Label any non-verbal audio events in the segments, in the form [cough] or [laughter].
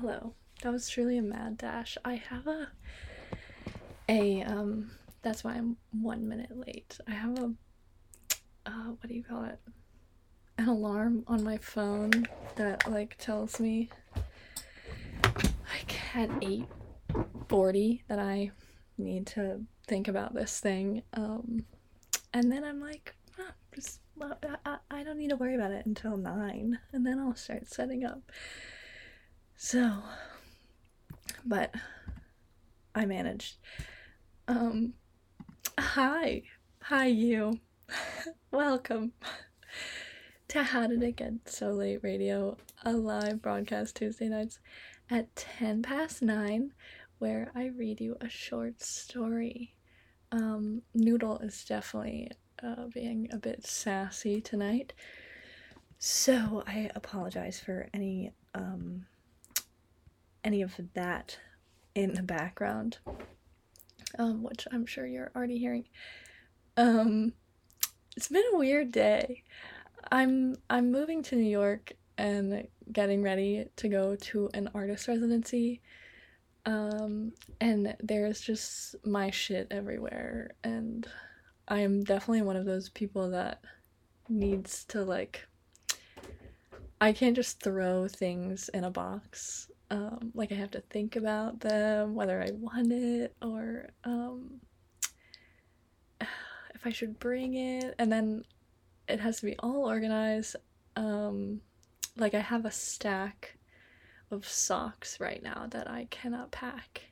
Hello. That was truly a mad dash. I have a a um that's why I'm one minute late. I have a uh what do you call it? An alarm on my phone that like tells me like at eight forty that I need to think about this thing. Um and then I'm like, ah, just I, I don't need to worry about it until nine, and then I'll start setting up. So, but I managed. Um, hi, hi, you. [laughs] Welcome to How Did It Get So Late Radio, a live broadcast Tuesday nights at 10 past 9, where I read you a short story. Um, Noodle is definitely uh, being a bit sassy tonight. So I apologize for any um, any of that in the background, um, which I'm sure you're already hearing. Um, it's been a weird day. I'm I'm moving to New York and getting ready to go to an artist residency. Um, and there's just my shit everywhere and I am definitely one of those people that needs to like I can't just throw things in a box. Um, like I have to think about them, whether I want it or um, [sighs] if I should bring it, and then it has to be all organized. Um, like I have a stack of socks right now that I cannot pack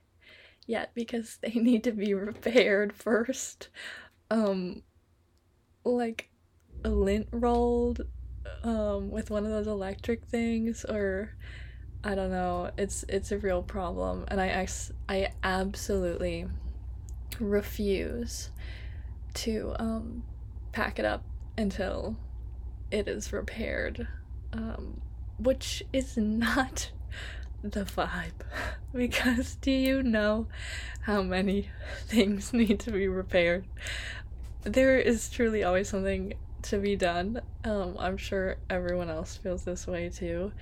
yet because they [laughs] need to be repaired first um like a lint rolled um with one of those electric things or I don't know it's it's a real problem and I ex- I absolutely refuse to um pack it up until it is repaired um which is not the vibe [laughs] because do you know how many [laughs] things need to be repaired there is truly always something to be done. Um, I'm sure everyone else feels this way too.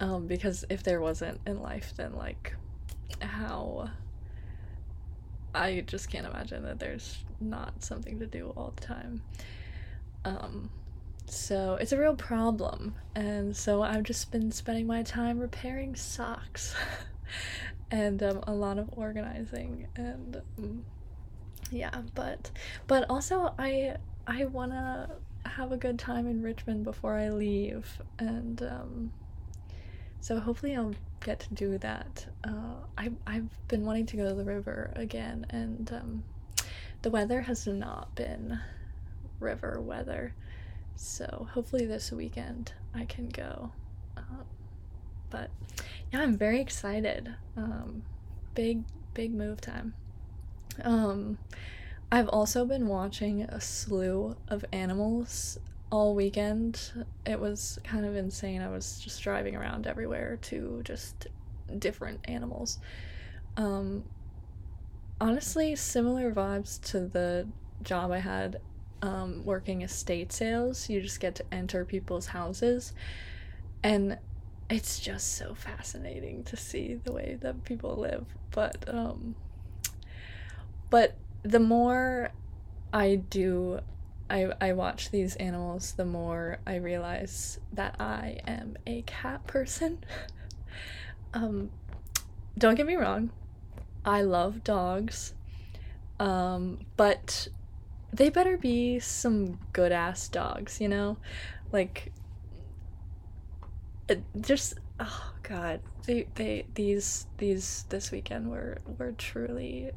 Um, because if there wasn't in life, then like how I just can't imagine that there's not something to do all the time. Um, so it's a real problem, and so I've just been spending my time repairing socks [laughs] and um, a lot of organizing and. Um, yeah but but also i i want to have a good time in richmond before i leave and um so hopefully i'll get to do that. Uh i i've been wanting to go to the river again and um the weather has not been river weather. So hopefully this weekend i can go. Um, but yeah i'm very excited. Um big big move time. Um, I've also been watching a slew of animals all weekend. It was kind of insane. I was just driving around everywhere to just different animals. Um, honestly, similar vibes to the job I had um, working estate sales. You just get to enter people's houses, and it's just so fascinating to see the way that people live. But um, but the more I do I I watch these animals, the more I realize that I am a cat person. [laughs] um don't get me wrong. I love dogs. Um but they better be some good ass dogs, you know? Like just oh god. They they these these this weekend were were truly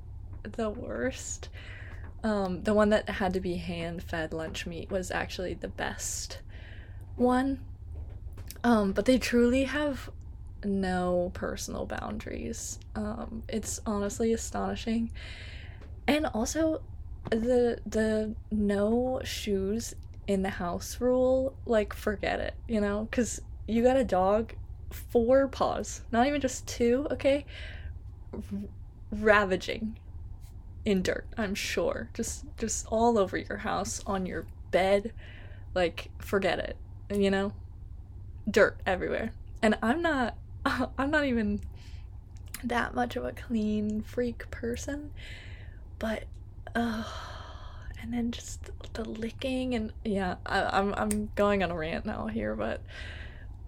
the worst. Um, the one that had to be hand fed lunch meat was actually the best one. Um, but they truly have no personal boundaries. Um, it's honestly astonishing. And also the the no shoes in the house rule, like forget it, you know? Cuz you got a dog four paws, not even just two, okay? R- ravaging in dirt, I'm sure. Just just all over your house, on your bed. Like forget it. You know? Dirt everywhere. And I'm not [laughs] I'm not even that much of a clean freak person, but uh and then just the licking and yeah, I, I'm I'm going on a rant now here, but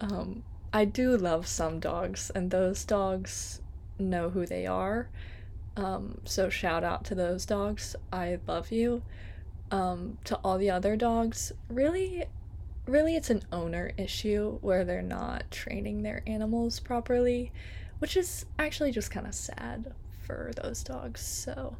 um I do love some dogs and those dogs know who they are. Um so shout out to those dogs. I love you. Um to all the other dogs, really really it's an owner issue where they're not training their animals properly, which is actually just kind of sad for those dogs. So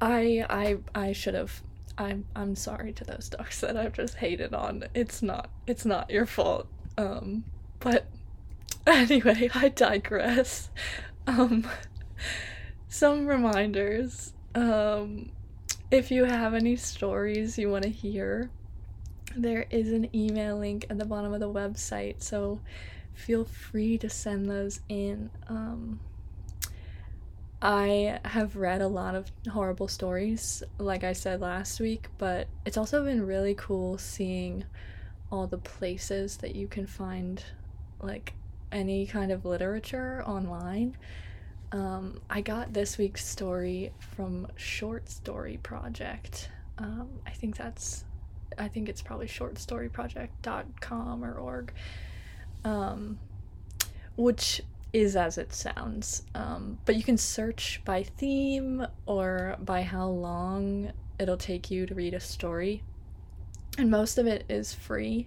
I I I should have I'm I'm sorry to those dogs [laughs] that I've just hated on. It's not it's not your fault. Um but [laughs] anyway, I digress. [laughs] Um some reminders. Um if you have any stories you want to hear, there is an email link at the bottom of the website, so feel free to send those in. Um, I have read a lot of horrible stories, like I said last week, but it's also been really cool seeing all the places that you can find like any kind of literature online. Um, I got this week's story from Short Story Project. Um, I think that's I think it's probably shortstoryproject.com or org, um, which is as it sounds. Um, but you can search by theme or by how long it'll take you to read a story. And most of it is free.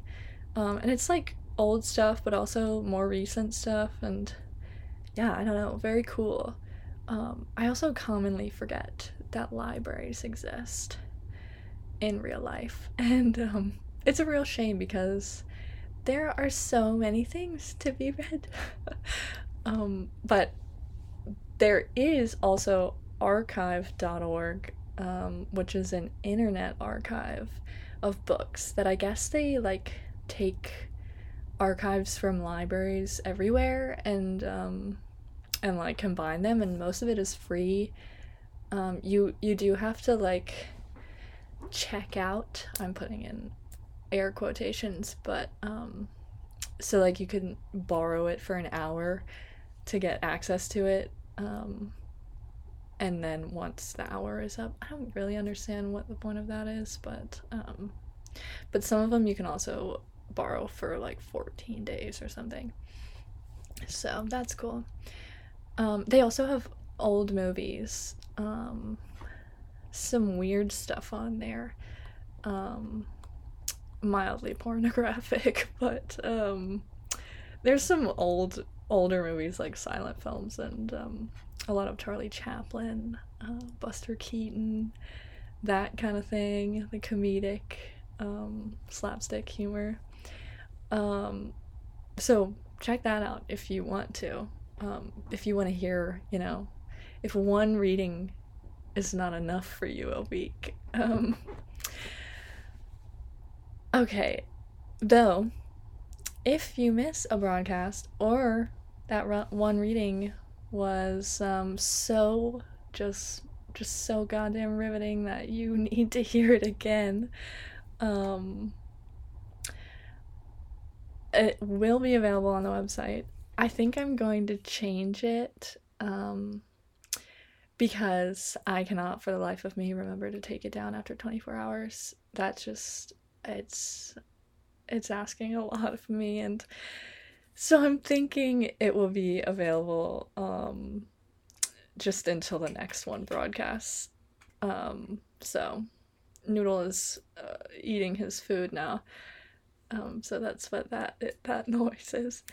Um, and it's like old stuff, but also more recent stuff. And yeah, I don't know, very cool. Um, I also commonly forget that libraries exist in real life. [laughs] And um, it's a real shame because there are so many things to be read. [laughs] um, but there is also archive.org, um, which is an internet archive of books that I guess they like take archives from libraries everywhere and um, and like combine them and most of it is free. Um, you you do have to like check out. I'm putting in air quotations, but um so like you can borrow it for an hour to get access to it. Um and then once the hour is up, I don't really understand what the point of that is, but um but some of them you can also borrow for like 14 days or something. So that's cool. Um, they also have old movies. Um, some weird stuff on there. Um, mildly pornographic, [laughs] but um, there's some old older movies like silent films and um, a lot of Charlie Chaplin, uh, Buster Keaton, that kind of thing, the comedic um, slapstick humor. Um, so check that out if you want to. Um, if you want to hear, you know, if one reading is not enough for you a week. Um, okay, though, if you miss a broadcast or that one reading was um, so just just so goddamn riveting that you [laughs] need to hear it again. Um, it will be available on the website. I think I'm going to change it um, because I cannot for the life of me remember to take it down after 24 hours. That's just it's it's asking a lot of me and so I'm thinking it will be available um just until the next one broadcasts. Um so Noodle is uh, eating his food now. Um so that's what that it, that [laughs] noise is.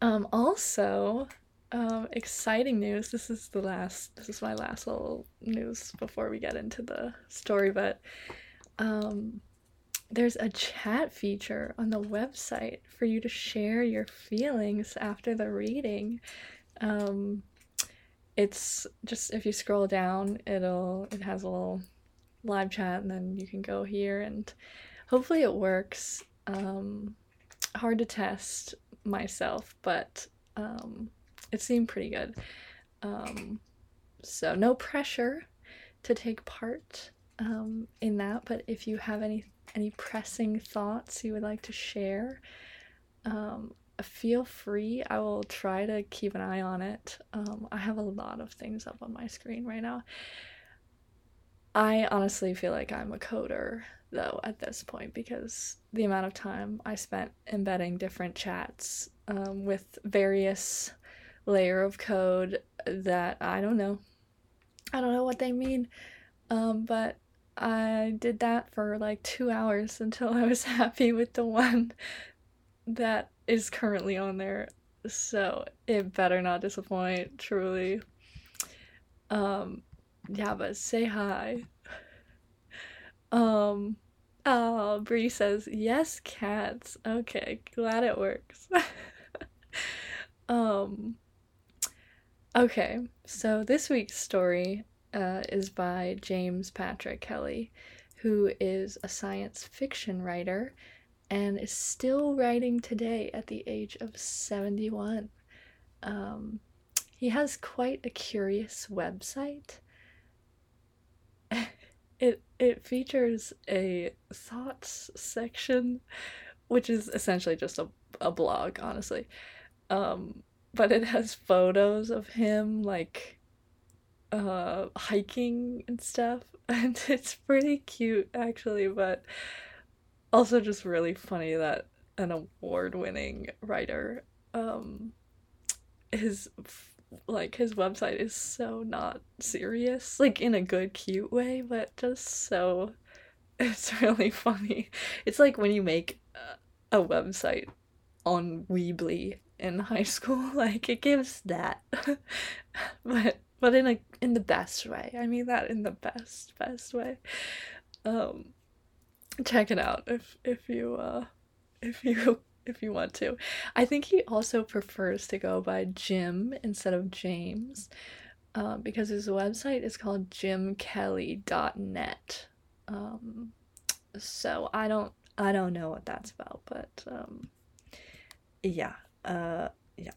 Um also um, exciting news. This is the last. This is my last little news before we get into the story. But um, there's a chat feature on the website for you to share your feelings after the reading. Um, it's just if you scroll down, it'll it has a little live chat, and then you can go here, and hopefully it works. Um, hard to test myself, but um, it seemed pretty good. Um, so no pressure to take part um, in that, but if you have any any pressing thoughts you would like to share, um, feel free. I will try to keep an eye on it. Um, I have a lot of things up on my screen right now. I honestly feel like I'm a coder though at this point because the amount of time I spent embedding different chats um, with various layer of code that I don't know. I don't know what they mean, um, but I did that for like two hours until I was [laughs] happy with the one that is currently on there. So it better not disappoint, truly. Um, yeah, but say hi. Um, oh, Bree says, yes, cats. Okay, glad it works. [laughs] um, okay, so this week's story uh, is by James Patrick Kelly, who is a science fiction writer and is still writing today at the age of 71. Um, he has quite a curious website. It it features a thoughts section, which is essentially just a, a blog, honestly. Um, but it has photos of him like uh hiking and stuff [laughs] and it's pretty cute actually but also just really funny that an award-winning writer um his like his website is so not serious like in a good cute way but just so [laughs] it's really funny. It's like when you make a, website on weebly in high school [laughs] like it gives that. [laughs] But but in a in the best way. I mean that in the best best way. Um check it out if if you uh if you if you want to. I think he also prefers to go by jim instead of james uh, because his website is called jimkelly.net um so i don't i don't know what that's about but um yeah uh yeah.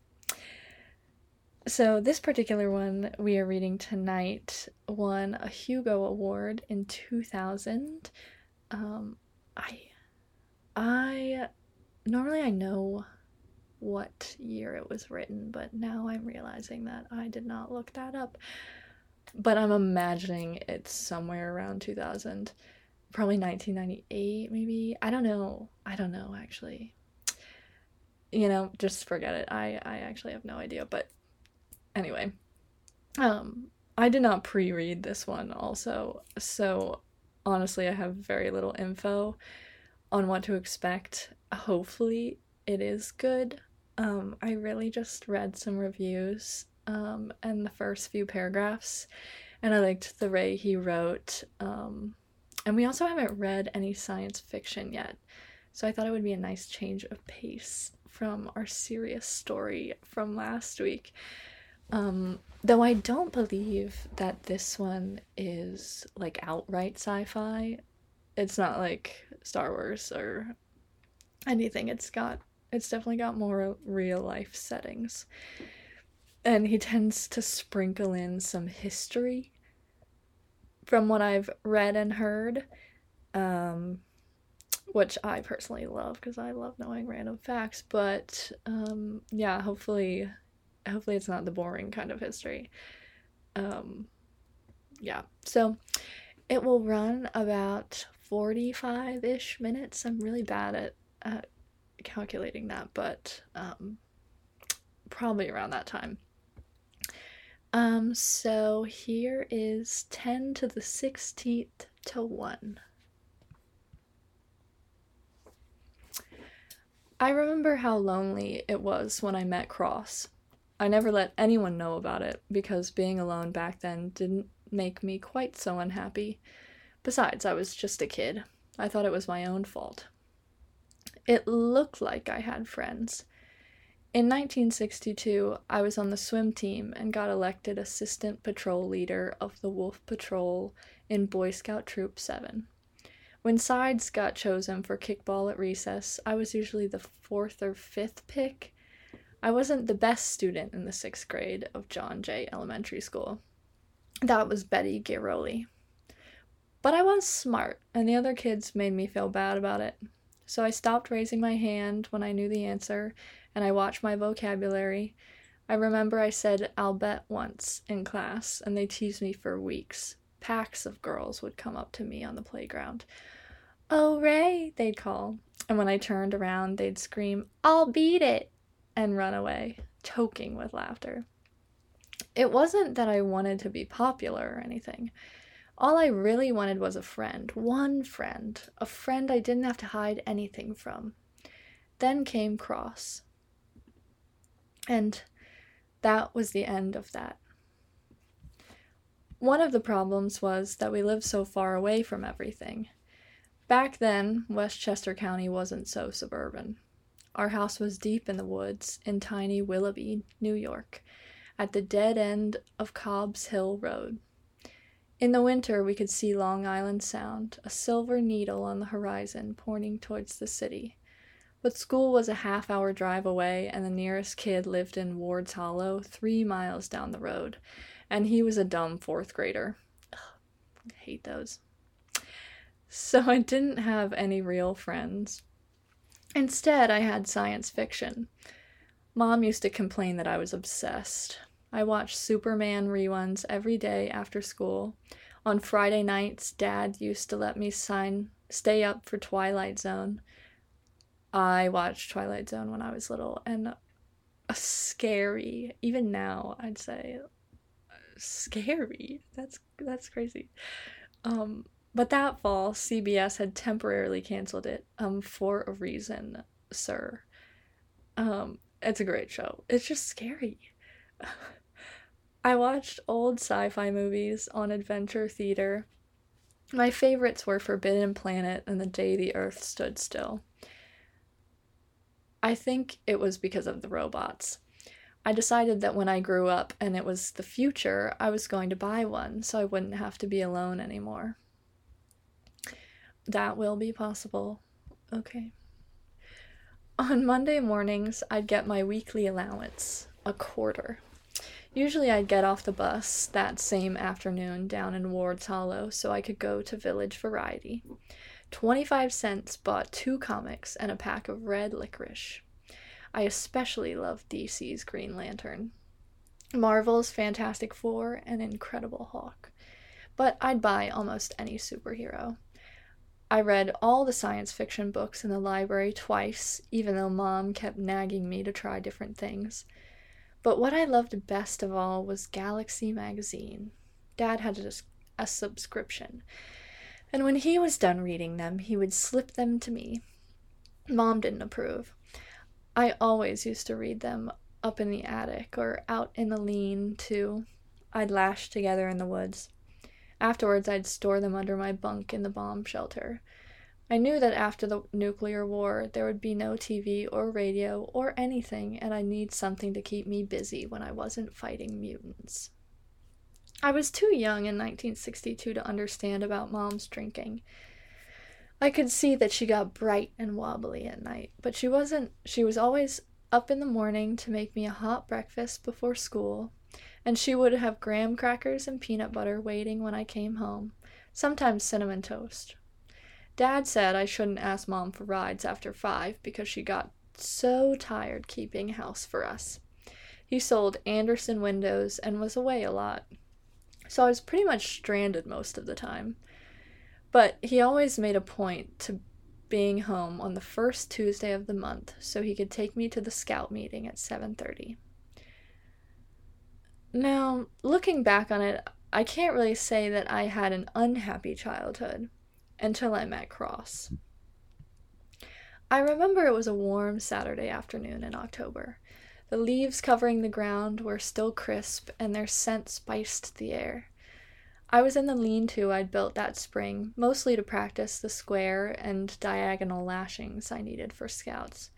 So this particular one we are reading tonight won a hugo award in 2000 um, I, I, normally I know what year it was written, but now I'm realizing that I did not look that up. But I'm imagining it's somewhere around 2000, probably 1998, maybe. I don't know. I don't know actually. You know, just forget it. I I actually have no idea, but anyway. Um I did not pre-read this one also. So honestly, I have very little info on what to expect. Hopefully, it is good. Um, I really just read some reviews um, and the first few paragraphs, and I liked the way he wrote. Um, and we also haven't read any science fiction yet, so I thought it would be a nice change of pace from our serious story from last week. Um, though I don't believe that this one is like outright sci fi. It's not like Star Wars or anything. It's got, it's definitely got more real life settings. And he tends to sprinkle in some history from what I've read and heard. Um, which I personally love because I love knowing random facts. But um, yeah, hopefully hopefully it's not the boring kind of history. Um, yeah, so it will run about 45 ish minutes. I'm really bad at, at calculating that, but um, probably around that time. Um, so here is 10 to the 16th to 1. I remember how lonely it was when I met Cross. I never let anyone know about it because being alone back then didn't make me quite so unhappy. Besides, I was just a kid. I thought it was my own fault. It looked like I had friends. In 1962, I was on the swim team and got elected assistant patrol leader of the Wolf Patrol in Boy Scout Troop 7. When sides got chosen for kickball at recess, I was usually the fourth or fifth pick, I wasn't the best student in the sixth grade of John Jay Elementary School. That was Betty Giroli. But I was smart, and the other kids made me feel bad about it. So I stopped raising my hand when I knew the answer and I watched my vocabulary. I remember I said I'll bet once in class, and they teased me for weeks. Packs of girls would come up to me on the playground. Oh, Ray, they'd call. And when I turned around, they'd scream, I'll beat it, and run away, choking with laughter. It wasn't that I wanted to be popular or anything. All I really wanted was a friend, one friend, a friend I didn't have to hide anything from. Then came Cross. And that was the end of that. One of the problems was that we lived so far away from everything. Back then, Westchester County wasn't so suburban. Our house was deep in the woods in tiny Willoughby, New York, at the dead end of Cobb's Hill Road. In the winter, we could see Long Island Sound, a silver needle on the horizon pointing towards the city. But school was a half hour drive away, and the nearest kid lived in Ward's Hollow, three miles down the road, and he was a dumb fourth grader. Ugh, I hate those. So I didn't have any real friends. Instead, I had science fiction. Mom used to complain that I was obsessed. I watched Superman reruns every day after school. On Friday nights, Dad used to let me sign stay up for Twilight Zone. I watched Twilight Zone when I was little and scary. Even now, I'd say scary. That's that's crazy. Um but that fall, CBS had temporarily canceled it um for a reason, sir. Um it's a great show. It's just scary. [laughs] I watched old sci fi movies on Adventure Theater. My favorites were Forbidden Planet and The Day the Earth Stood Still. I think it was because of the robots. I decided that when I grew up and it was the future, I was going to buy one so I wouldn't have to be alone anymore. That will be possible. Okay. On Monday mornings, I'd get my weekly allowance, a quarter. Usually I'd get off the bus that same afternoon down in Ward's Hollow so I could go to Village Variety. 25 cents bought two comics and a pack of red licorice. I especially loved DC's Green Lantern, Marvel's Fantastic Four, and Incredible Hulk. But I'd buy almost any superhero. I read all the science fiction books in the library twice, even though mom kept nagging me to try different things. But what I loved best of all was Galaxy magazine. Dad had a, a subscription, and when he was done reading them, he would slip them to me. Mom didn't approve. I always used to read them up in the attic or out in the lean to. I'd lash together in the woods. Afterwards, I'd store them under my bunk in the bomb shelter. I knew that after the nuclear war, there would be no TV or radio or anything, and I'd need something to keep me busy when I wasn't fighting mutants. I was too young in 1962 to understand about mom's drinking. I could see that she got bright and wobbly at night, but she wasn't. She was always up in the morning to make me a hot breakfast before school, and she would have graham crackers and peanut butter waiting when I came home, sometimes cinnamon toast. Dad said I shouldn't ask Mom for rides after five because she got so tired keeping house for us. He sold Andersen windows and was away a lot. So I was pretty much stranded most of the time. But he always made a point to being home on the first Tuesday of the month so he could take me to the scout meeting at 7:30. Now, looking back on it, I can't really say that I had an unhappy childhood until I met Cross. I remember it was a warm Saturday afternoon in October. The leaves covering the ground were still crisp, and their scent spiced the air. I was in the lean to I'd built that spring, mostly to practice the square and diagonal lashings I needed for scouts.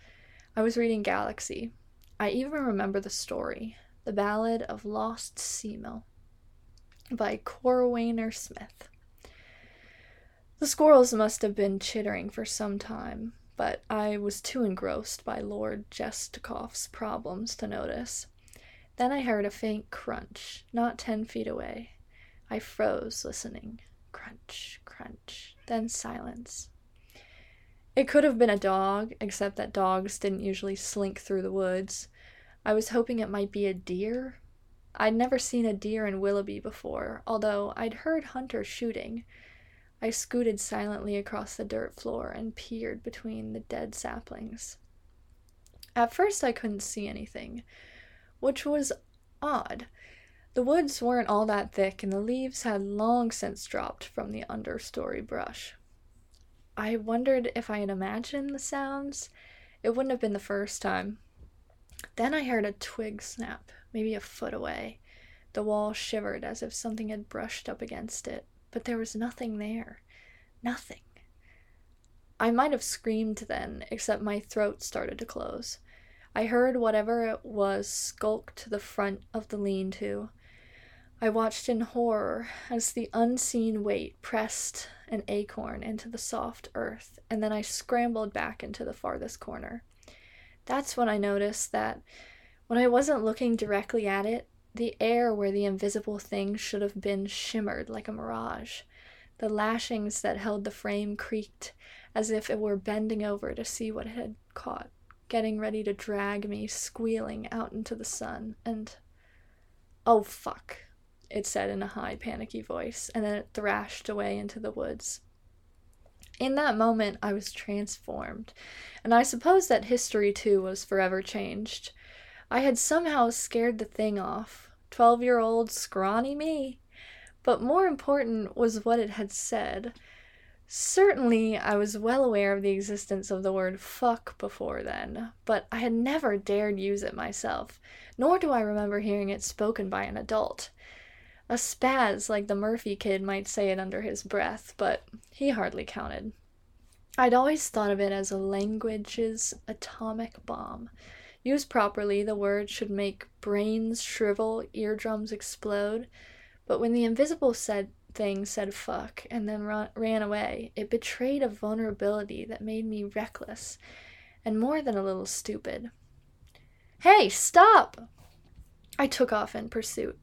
I was reading Galaxy. I even remember the story The Ballad of Lost C'mell by Cordwainer Smith. The squirrels must have been chittering for some time, but I was too engrossed by Lord Jestocost's problems to notice. Then I heard a faint crunch, not ten feet away. I froze, listening. Crunch, crunch, then silence. It could have been a dog, except that dogs didn't usually slink through the woods. I was hoping it might be a deer. I'd never seen a deer in Willoughby before, although I'd heard hunters shooting. I scooted silently across the dirt floor and peered between the dead saplings. At first, I couldn't see anything, which was odd. The woods weren't all that thick, and the leaves had long since dropped from the understory brush. I wondered if I had imagined the sounds. It wouldn't have been the first time. Then I heard a twig snap, maybe a foot away. The wall shivered as if something had brushed up against it, but there was nothing there. Nothing. I might have screamed then, except my throat started to close. I heard whatever it was skulk to the front of the lean to. I watched in horror as the unseen weight pressed an acorn into the soft earth, and then I scrambled back into the farthest corner. That's when I noticed that when I wasn't looking directly at it, the air where the invisible thing should have been shimmered like a mirage. The lashings that held the frame creaked as if it were bending over to see what it had caught, getting ready to drag me squealing out into the sun, and. Oh, fuck, it said in a high, panicky voice, and then it thrashed away into the woods. In that moment, I was transformed, and I suppose that history too was forever changed. I had somehow scared the thing off. Twelve year old scrawny me. But more important was what it had said. Certainly, I was well aware of the existence of the word fuck before then, but I had never dared use it myself, nor do I remember hearing it spoken by an adult. A spaz like the Murphy kid might say it under his breath, but he hardly counted. I'd always thought of it as a language's atomic bomb. Used properly, the word should make brains shrivel, eardrums explode, but when the invisible said thing said fuck and then run, ran away, it betrayed a vulnerability that made me reckless and more than a little stupid. Hey, stop! I took off in pursuit.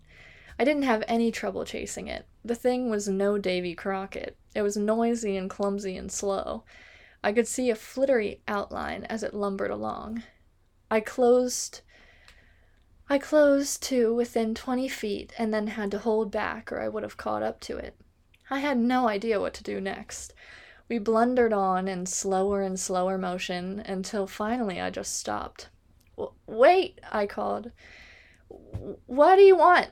I didn't have any trouble chasing it. The thing was no Davy Crockett. It was noisy and clumsy and slow. I could see a flittery outline as it lumbered along. I closed I closed to within 20 feet and then had to hold back or I would have caught up to it. I had no idea what to do next. We blundered on in slower and slower motion until finally I just stopped. Wait, I called. What do you want?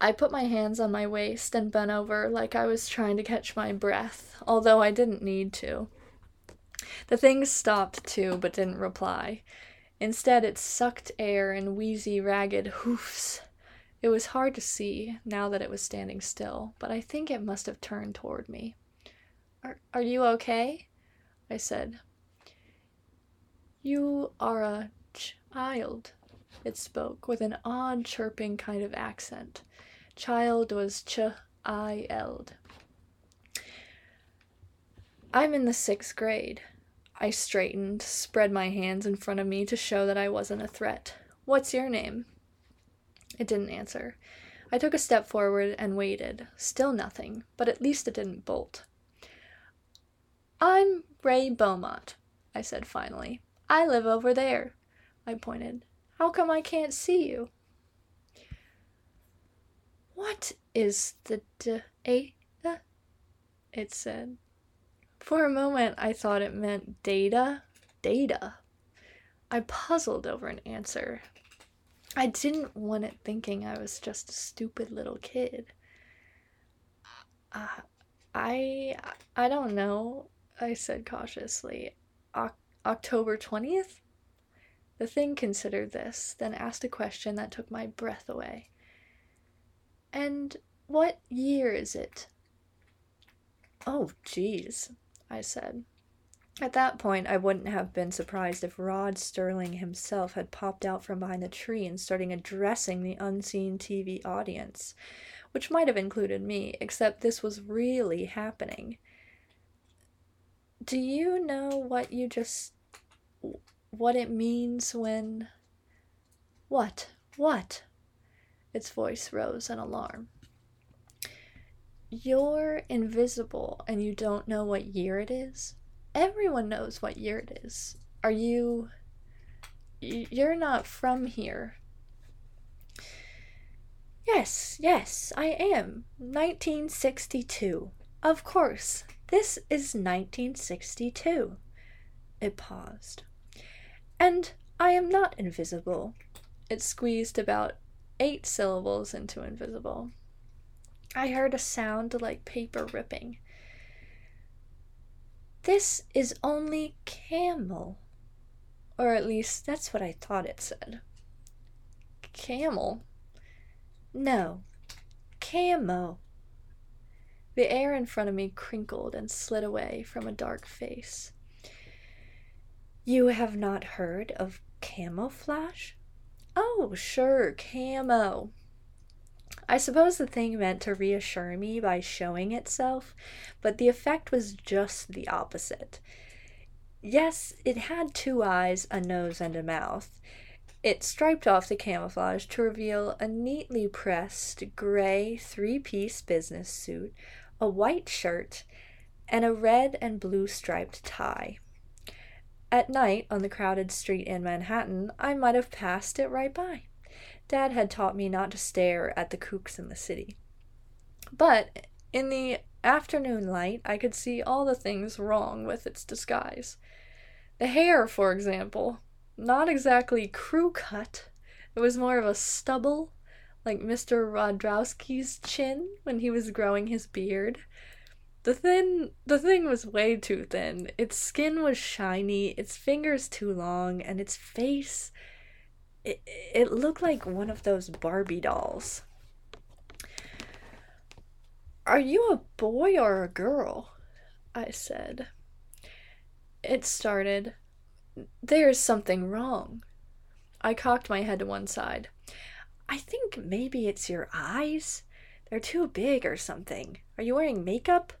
I put my hands on my waist and bent over like I was trying to catch my breath, although I didn't need to. The thing stopped too, but didn't reply. Instead, it sucked air in wheezy, ragged hoofs. It was hard to see now that it was standing still, but I think it must have turned toward me. Are, are you okay? I said. You are a child, it spoke with an odd chirping kind of accent. Child was ch I eld. I'm in the sixth grade. I straightened, spread my hands in front of me to show that I wasn't a threat. What's your name? It didn't answer. I took a step forward and waited. Still nothing, but at least it didn't bolt. I'm Ray Beaumont, I said finally. I live over there. I pointed. How come I can't see you? What is the d a It said. For a moment, I thought it meant data. Data. I puzzled over an answer. I didn't want it thinking I was just a stupid little kid. Uh, I I don't know, I said cautiously. O- October 20th? The thing considered this, then asked a question that took my breath away. And what year is it? Oh, jeez. I said. At that point, I wouldn't have been surprised if Rod Serling himself had popped out from behind the tree and started addressing the unseen TV audience, which might have included me, except this was really happening. Do you know what you just. what it means when. What? What? Its voice rose in alarm. You're invisible and you don't know what year it is? everyone knows what year it is. Are you. You're not from here. Yes, yes, I am. 1962. Of course, this is 1962. It paused. And I am not invisible. It squeezed about eight syllables into invisible. I heard a sound like paper ripping. This is only camel. Or at least that's what I thought it said. Camel? No. Camo. The air in front of me crinkled and slid away from a dark face. You have not heard of camouflage? Oh, sure, camo. I suppose the thing meant to reassure me by showing itself, but the effect was just the opposite. Yes, it had two eyes, a nose, and a mouth. It striped off the camouflage to reveal a neatly pressed gray three piece business suit, a white shirt, and a red and blue striped tie. At night, on the crowded street in Manhattan, I might have passed it right by. Dad had taught me not to stare at the kooks in the city. But in the afternoon light, I could see all the things wrong with its disguise. The hair, for example, not exactly crew cut, it was more of a stubble, like Mr. Rodrowski's chin when he was growing his beard. The thin the thing was way too thin. Its skin was shiny, its fingers too long, and its face it, it looked like one of those Barbie dolls. Are you a boy or a girl? I said. It started. There's something wrong. I cocked my head to one side. I think maybe it's your eyes. They're too big or something. Are you wearing makeup?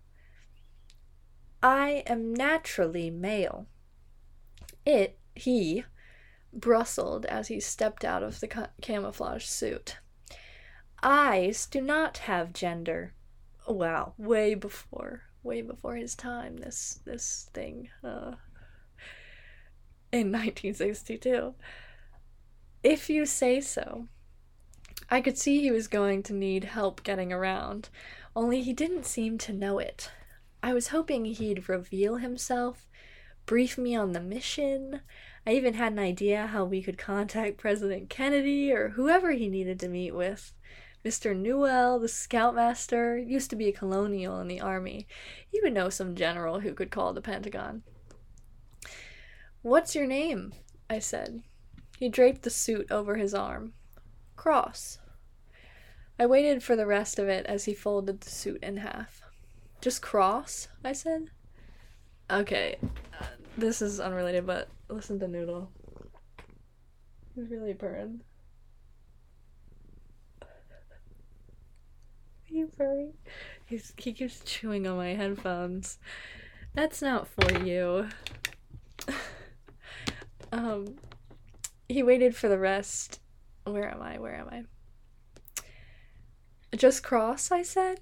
I am naturally male. It, he, bristled as he stepped out of the ca- camouflage suit. Eyes do not have gender. Wow, way before, way before his time. This this thing, uh, in [laughs] 1962. If you say so. I could see he was going to need help getting around, only he didn't seem to know it. I was hoping he'd reveal himself, brief me on the mission. I even had an idea how we could contact President Kennedy or whoever he needed to meet with. Mr. Newell, the scoutmaster, used to be a colonial in the army. He would know some general who could call the Pentagon. What's your name? I said. He draped the suit over his arm. Cross. I waited for the rest of it as he folded the suit in half. Just cross? I said. Okay, uh, this is unrelated, but listen to Noodle. He's really purring. you purring? He's he keeps chewing on my headphones. That's not for you. [laughs] um, he waited for the rest. Where am I? Where am I? Just cross, I said.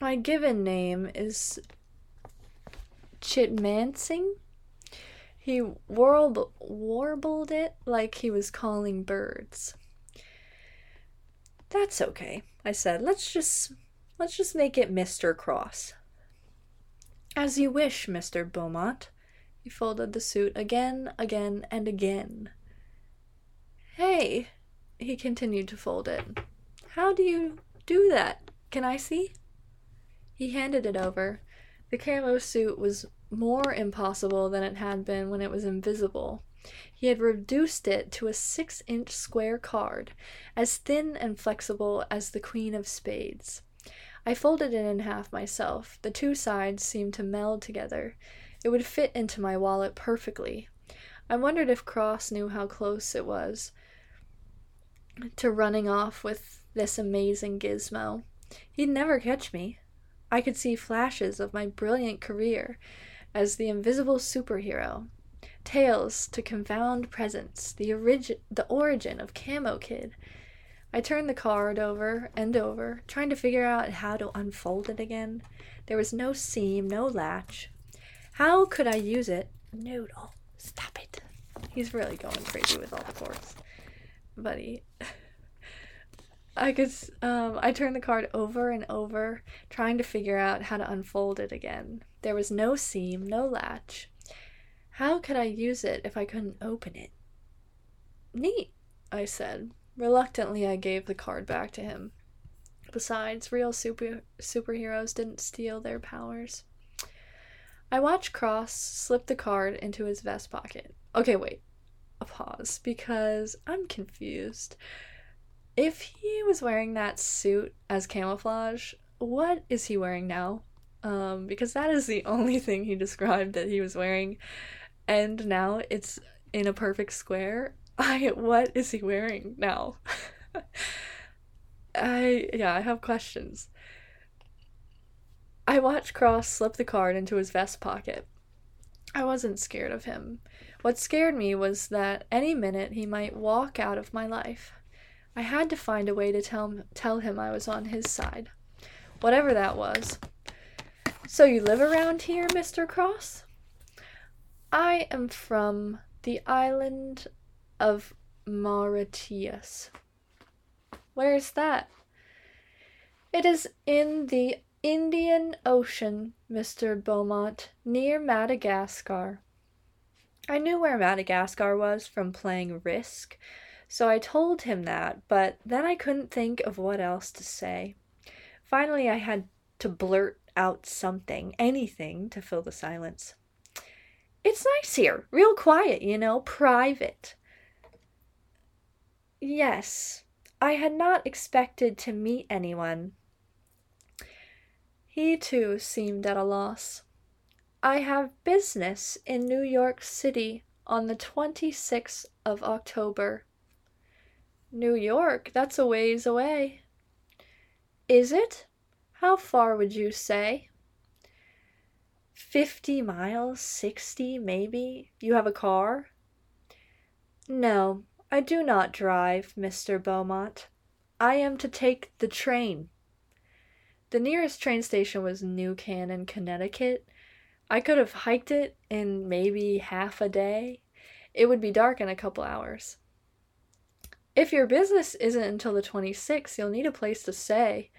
My given name is Chitmansing. He warbled, warbled it like he was calling birds. That's okay, I said. Let's just let's just make it Mr. Cross. As you wish, Mr. Beaumont. He folded the suit again, again, and again. Hey, he continued to fold it. How do you do that? Can I see? He handed it over. The camo suit was more impossible than it had been when it was invisible. He had reduced it to a six inch square card, as thin and flexible as the Queen of Spades. I folded it in half myself. The two sides seemed to meld together. It would fit into my wallet perfectly. I wondered if Cross knew how close it was to running off with this amazing gizmo. He'd never catch me. I could see flashes of my brilliant career as the invisible superhero, tales to confound presents, the, origi- the origin of Camo Kid. I turned the card over and over, trying to figure out how to unfold it again. There was no seam, no latch. How could I use it? Noodle. Stop it. He's really going crazy with all the forks. Buddy. [laughs] I could um I turned the card over and over trying to figure out how to unfold it again. There was no seam, no latch. How could I use it if I couldn't open it? Neat, I said. Reluctantly I gave the card back to him. Besides, real super superheroes didn't steal their powers. I watched Cross slip the card into his vest pocket. Okay, wait. A pause because I'm confused. If he was wearing that suit as camouflage, what is he wearing now? Um, because that is the [laughs] only thing he described that he was wearing, and now it's in a perfect square. [laughs] I what is he wearing now? [laughs] I yeah, I have questions. I watched Cross slip the card into his vest pocket. I wasn't scared of him. What scared me was that any minute he might walk out of my life. I had to find a way to tell, tell him I was on his side. Whatever that was. So you live around here, Mr. Cross? I am from the island of Mauritius. Where's that? It is in the Indian Ocean, Mr. Beaumont, near Madagascar. I knew where Madagascar was from playing Risk, so I told him that, but then I couldn't think of what else to say. Finally, I had to blurt out something, anything, to fill the silence. It's nice here, real quiet, you know, private. Yes, I had not expected to meet anyone. He too seemed at a loss. I have business in New York City on the 26th of October. New York, that's a ways away. Is it? How far would you say? Fifty miles, sixty, maybe. You have a car? No, I do not drive, Mr. Beaumont. I am to take the train. The nearest train station was New Canaan, Connecticut. I could have hiked it in maybe half a day. It would be dark in a couple hours. If your business isn't until the 26th, you'll need a place to stay.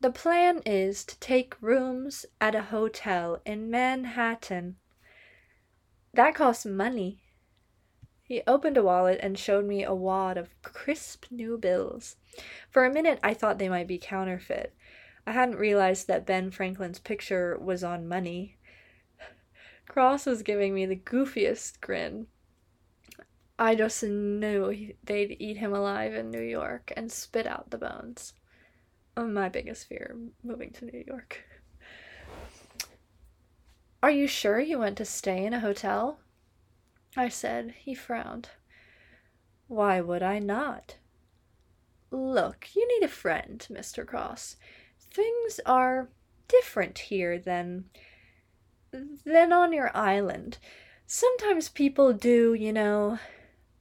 The plan is to take rooms at a hotel in Manhattan. That costs money. He opened a wallet and showed me a wad of crisp new bills. For a minute, I thought they might be counterfeit. I hadn't realized that Ben Franklin's picture was on money. [laughs] Cross was giving me the goofiest grin. I just knew they'd eat him alive in New York and spit out the bones. Uh, my biggest fear moving to New York. Are you sure you went to stay in a hotel? I said. He frowned. Why would I not? Look, you need a friend, Mr. Cross. Things are different here than than on your island. Sometimes people do, you know,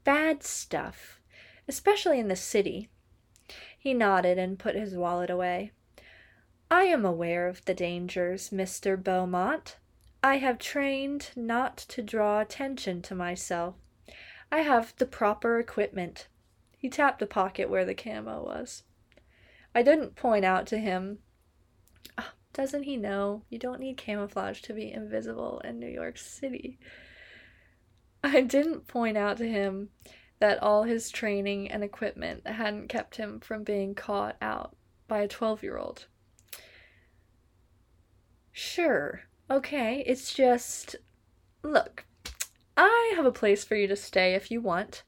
bad stuff, especially in the city. He nodded and put his wallet away. I am aware of the dangers, Mr. Beaumont. I have trained not to draw attention to myself. I have the proper equipment. He tapped the pocket where the camo was. I didn't point out to him. Oh, doesn't he know you don't need camouflage to be invisible in New York City? [laughs] I didn't point out to him that all his training and equipment hadn't kept him from being caught out by a 12 year old. Sure, okay, it's just. Look, I have a place for you to stay if you want,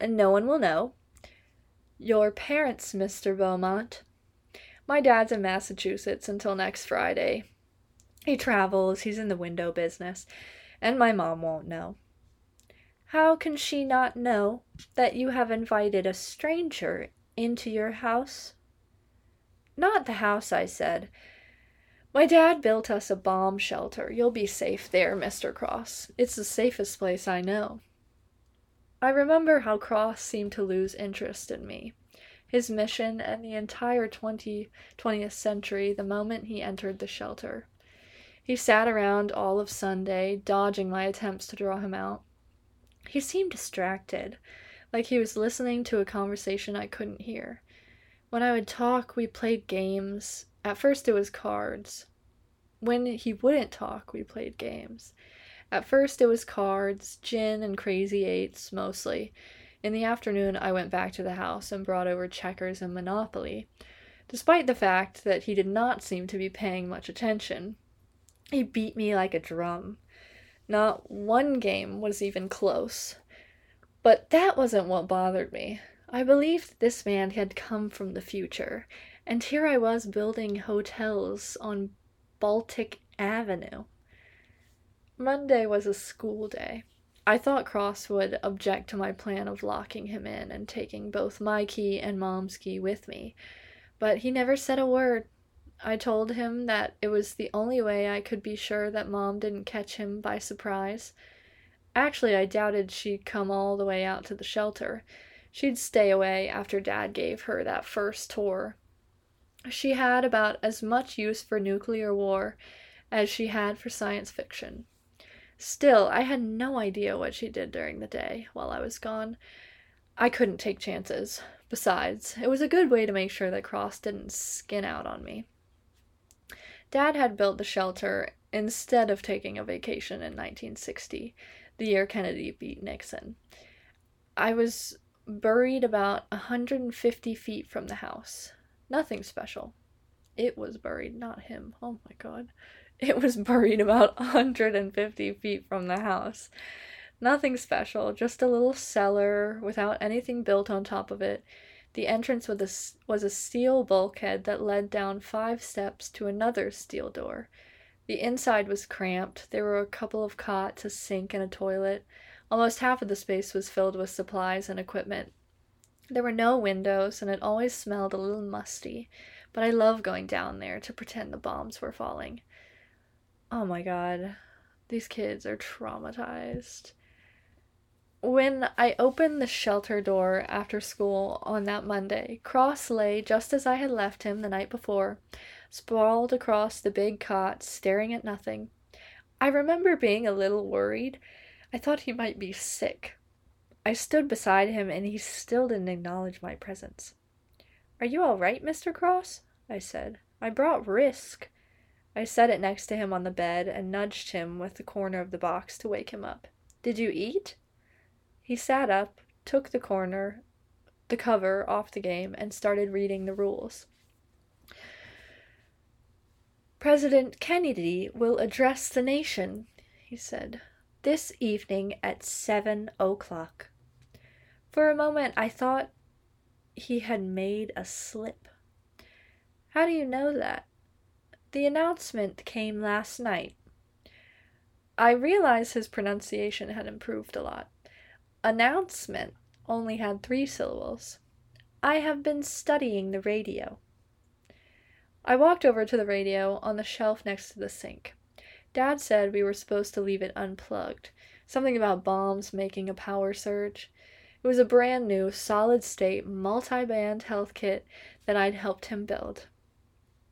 and no one will know. Your parents, Mr. Beaumont. My dad's in Massachusetts until next Friday. He travels, he's in the window business, and my mom won't know. How can she not know that you have invited a stranger into your house? Not the house, I said. My dad built us a bomb shelter. You'll be safe there, Mr. Cross. It's the safest place I know. I remember how Cross seemed to lose interest in me, his mission, and the entire 20, 20th century the moment he entered the shelter. He sat around all of Sunday, dodging my attempts to draw him out. He seemed distracted, like he was listening to a conversation I couldn't hear. When I would talk, we played games. At first, it was cards. When he wouldn't talk, we played games. At first, it was cards, gin, and crazy eights mostly. In the afternoon, I went back to the house and brought over checkers and Monopoly, despite the fact that he did not seem to be paying much attention. He beat me like a drum. Not one game was even close. But that wasn't what bothered me. I believed this man had come from the future, and here I was building hotels on Baltic Avenue. Monday was a school day. I thought Cross would object to my plan of locking him in and taking both my key and Mom's key with me, but he never said a word. I told him that it was the only way I could be sure that Mom didn't catch him by surprise. Actually, I doubted she'd come all the way out to the shelter. She'd stay away after Dad gave her that first tour. She had about as much use for nuclear war as she had for science fiction. Still, I had no idea what she did during the day while I was gone. I couldn't take chances. Besides, it was a good way to make sure that Cross didn't skin out on me. Dad had built the shelter instead of taking a vacation in 1960, the year Kennedy beat Nixon. I was buried about a 150 feet from the house. Nothing special. It was buried, not him. Oh my god. It was buried about 150 feet from the house. Nothing special, just a little cellar without anything built on top of it. The entrance was a, was a steel bulkhead that led down five steps to another steel door. The inside was cramped. There were a couple of cots, a sink, and a toilet. Almost half of the space was filled with supplies and equipment. There were no windows, and it always smelled a little musty, but I loved going down there to pretend the bombs were falling. Oh my god, these kids are traumatized. When I opened the shelter door after school on that Monday, Cross lay just as I had left him the night before, sprawled across the big cot, staring at nothing. I remember being a little worried. I thought he might be sick. I stood beside him, and he still didn't acknowledge my presence. Are you all right, Mr. Cross? I said. I brought Risk. I set it next to him on the bed and nudged him with the corner of the box to wake him up. Did you eat? He sat up, took the corner, the cover off the game, and started reading the rules. President Kennedy will address the nation, he said, this evening at seven o'clock. For a moment I thought he had made a slip. How do you know that? The announcement came last night. I realized his pronunciation had improved a lot. Announcement only had three syllables. I have been studying the radio. I walked over to the radio on the shelf next to the sink. Dad said we were supposed to leave it unplugged, something about bombs making a power surge. It was a brand new, solid state, multi band Heathkit that I'd helped him build.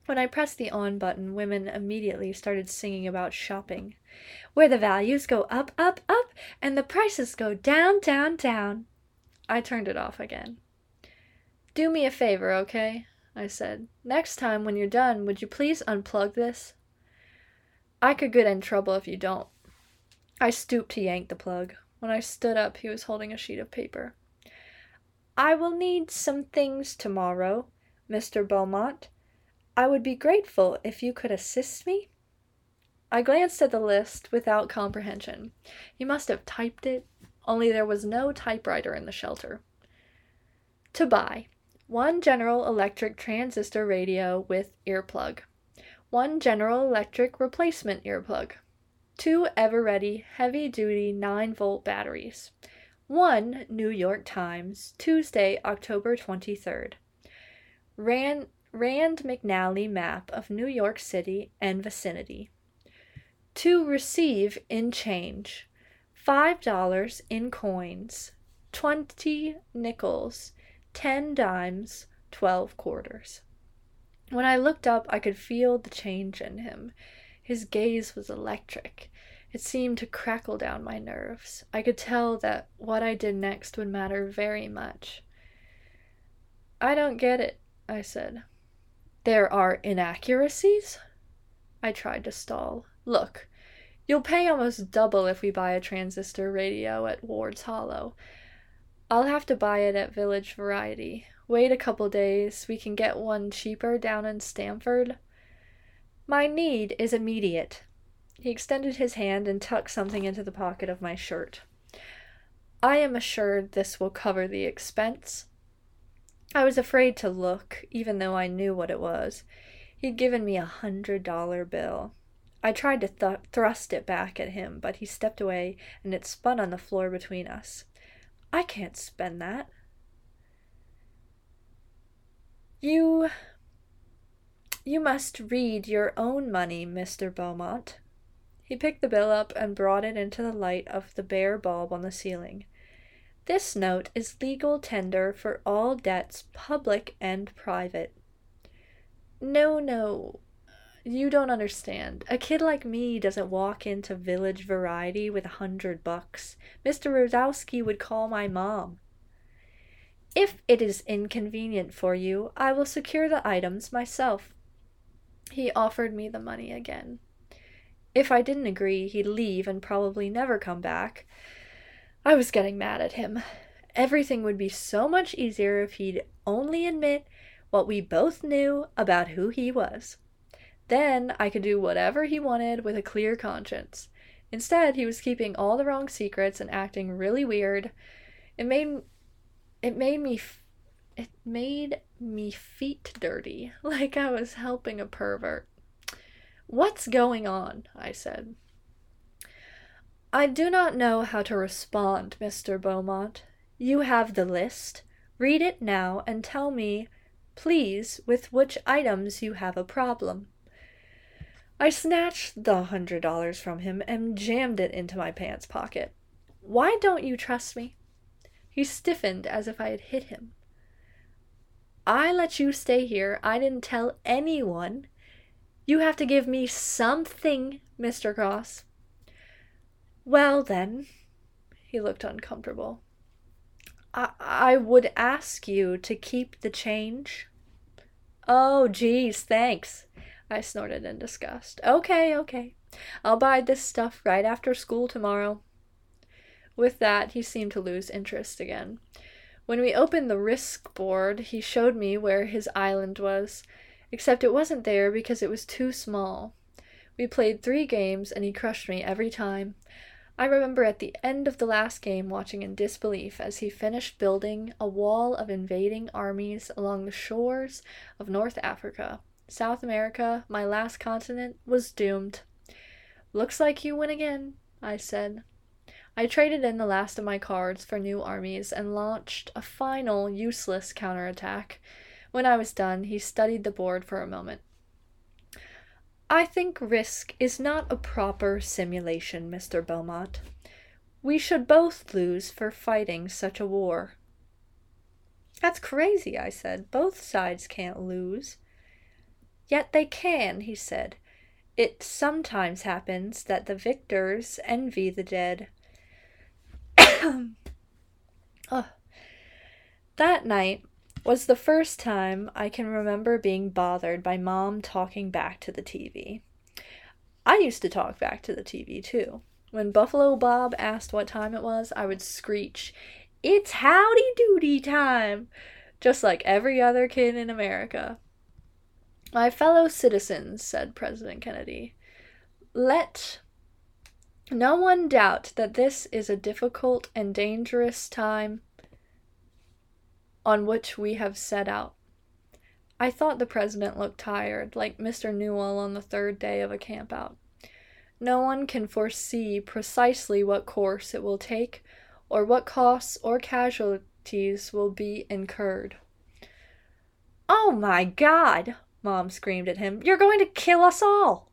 When I pressed the on button, women immediately started singing about shopping, where the values go up, up, up, and the prices go down, down, down. I turned it off again. Do me a favor, okay? I said. Next time when you're done, would you please unplug this? I could get in trouble if you don't. I stooped to yank the plug. When I stood up, he was holding a sheet of paper. I will need some things tomorrow, Mr. Beaumont. I would be grateful if you could assist me. I glanced at the list without comprehension. He must have typed it, only there was no typewriter in the shelter. To buy one General Electric transistor radio with earplug, one General Electric replacement earplug, two Eveready heavy duty 9 volt batteries, one New York Times, Tuesday, October 23rd. Ran Rand McNally map of New York City and vicinity. To receive in change $5 in coins, 20 nickels, 10 dimes, 12 quarters. When I looked up, I could feel the change in him. His gaze was electric. It seemed to crackle down my nerves. I could tell that what I did next would matter very much. I don't get it, I said. There are inaccuracies? I tried to stall. Look, you'll pay almost double if we buy a transistor radio at Ward's Hollow. I'll have to buy it at Village Variety. Wait a couple days, we can get one cheaper down in Stamford. My need is immediate. He extended his hand and tucked something into the pocket of my shirt. I am assured this will cover the expense. I was afraid to look, even though I knew what it was. He'd given me a hundred dollar bill. I tried to th- thrust it back at him, but he stepped away and it spun on the floor between us. I can't spend that. You. You must read your own money, Mr. Beaumont. He picked the bill up and brought it into the light of the bare bulb on the ceiling. This note is legal tender for all debts, public and private. No, no, you don't understand. A kid like me doesn't walk into Village Variety with a hundred bucks. Mr. Rosowski would call my mom. If it is inconvenient for you, I will secure the items myself. He offered me the money again. If I didn't agree, he'd leave and probably never come back. I was getting mad at him. Everything would be so much easier if he'd only admit what we both knew about who he was. Then I could do whatever he wanted with a clear conscience. Instead, he was keeping all the wrong secrets and acting really weird. It made it made me it made me feet dirty, [laughs] like I was helping a pervert. What's going on? I said. I do not know how to respond, Mr. Beaumont. You have the list. Read it now and tell me, please, with which items you have a problem. I snatched the hundred dollars from him and jammed it into my pants pocket. Why don't you trust me? He stiffened as if I had hit him. I let you stay here. I didn't tell anyone. You have to give me something, Mr. Cross. Well, then, he looked uncomfortable. I, I would ask you to keep the change. Oh, geez, thanks. I snorted in disgust. Okay, okay. I'll buy this stuff right after school tomorrow. With that, he seemed to lose interest again. When we opened the risk board, he showed me where his island was, except it wasn't there because it was too small. We played three games, and he crushed me every time. I remember at the end of the last game watching in disbelief as he finished building a wall of invading armies along the shores of North Africa. South America, my last continent, was doomed. Looks like you win again, I said. I traded in the last of my cards for new armies and launched a final useless counterattack. When I was done, he studied the board for a moment. I think risk is not a proper simulation, Mr. Belmont. We should both lose for fighting such a war. That's crazy, I said. Both sides can't lose. Yet they can, he said. It sometimes happens that the victors envy the dead. [coughs] oh. That night, was the first time I can remember being bothered by mom talking back to the TV. I used to talk back to the TV too. When Buffalo Bob asked what time it was, I would screech, It's howdy doody time! Just like every other kid in America. My fellow citizens, said President Kennedy, let no one doubt that this is a difficult and dangerous time on which we have set out. I thought the president looked tired, like Mr. Newell on the third day of a campout. No one can foresee precisely what course it will take, or what costs or casualties will be incurred. Oh my God! Mom screamed at him. You're going to kill us all!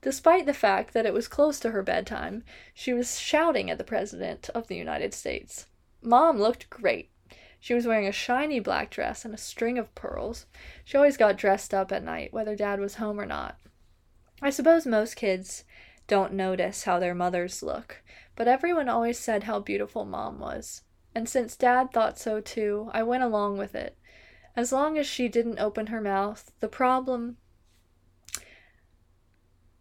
Despite the fact that it was close to her bedtime, she was shouting at the President of the United States. Mom looked great. She was wearing a shiny black dress and a string of pearls. She always got dressed up at night, whether Dad was home or not. I suppose most kids don't notice how their mothers look, but everyone always said how beautiful mom was. And since dad thought so too, I went along with it. As long as she didn't open her mouth, the problem.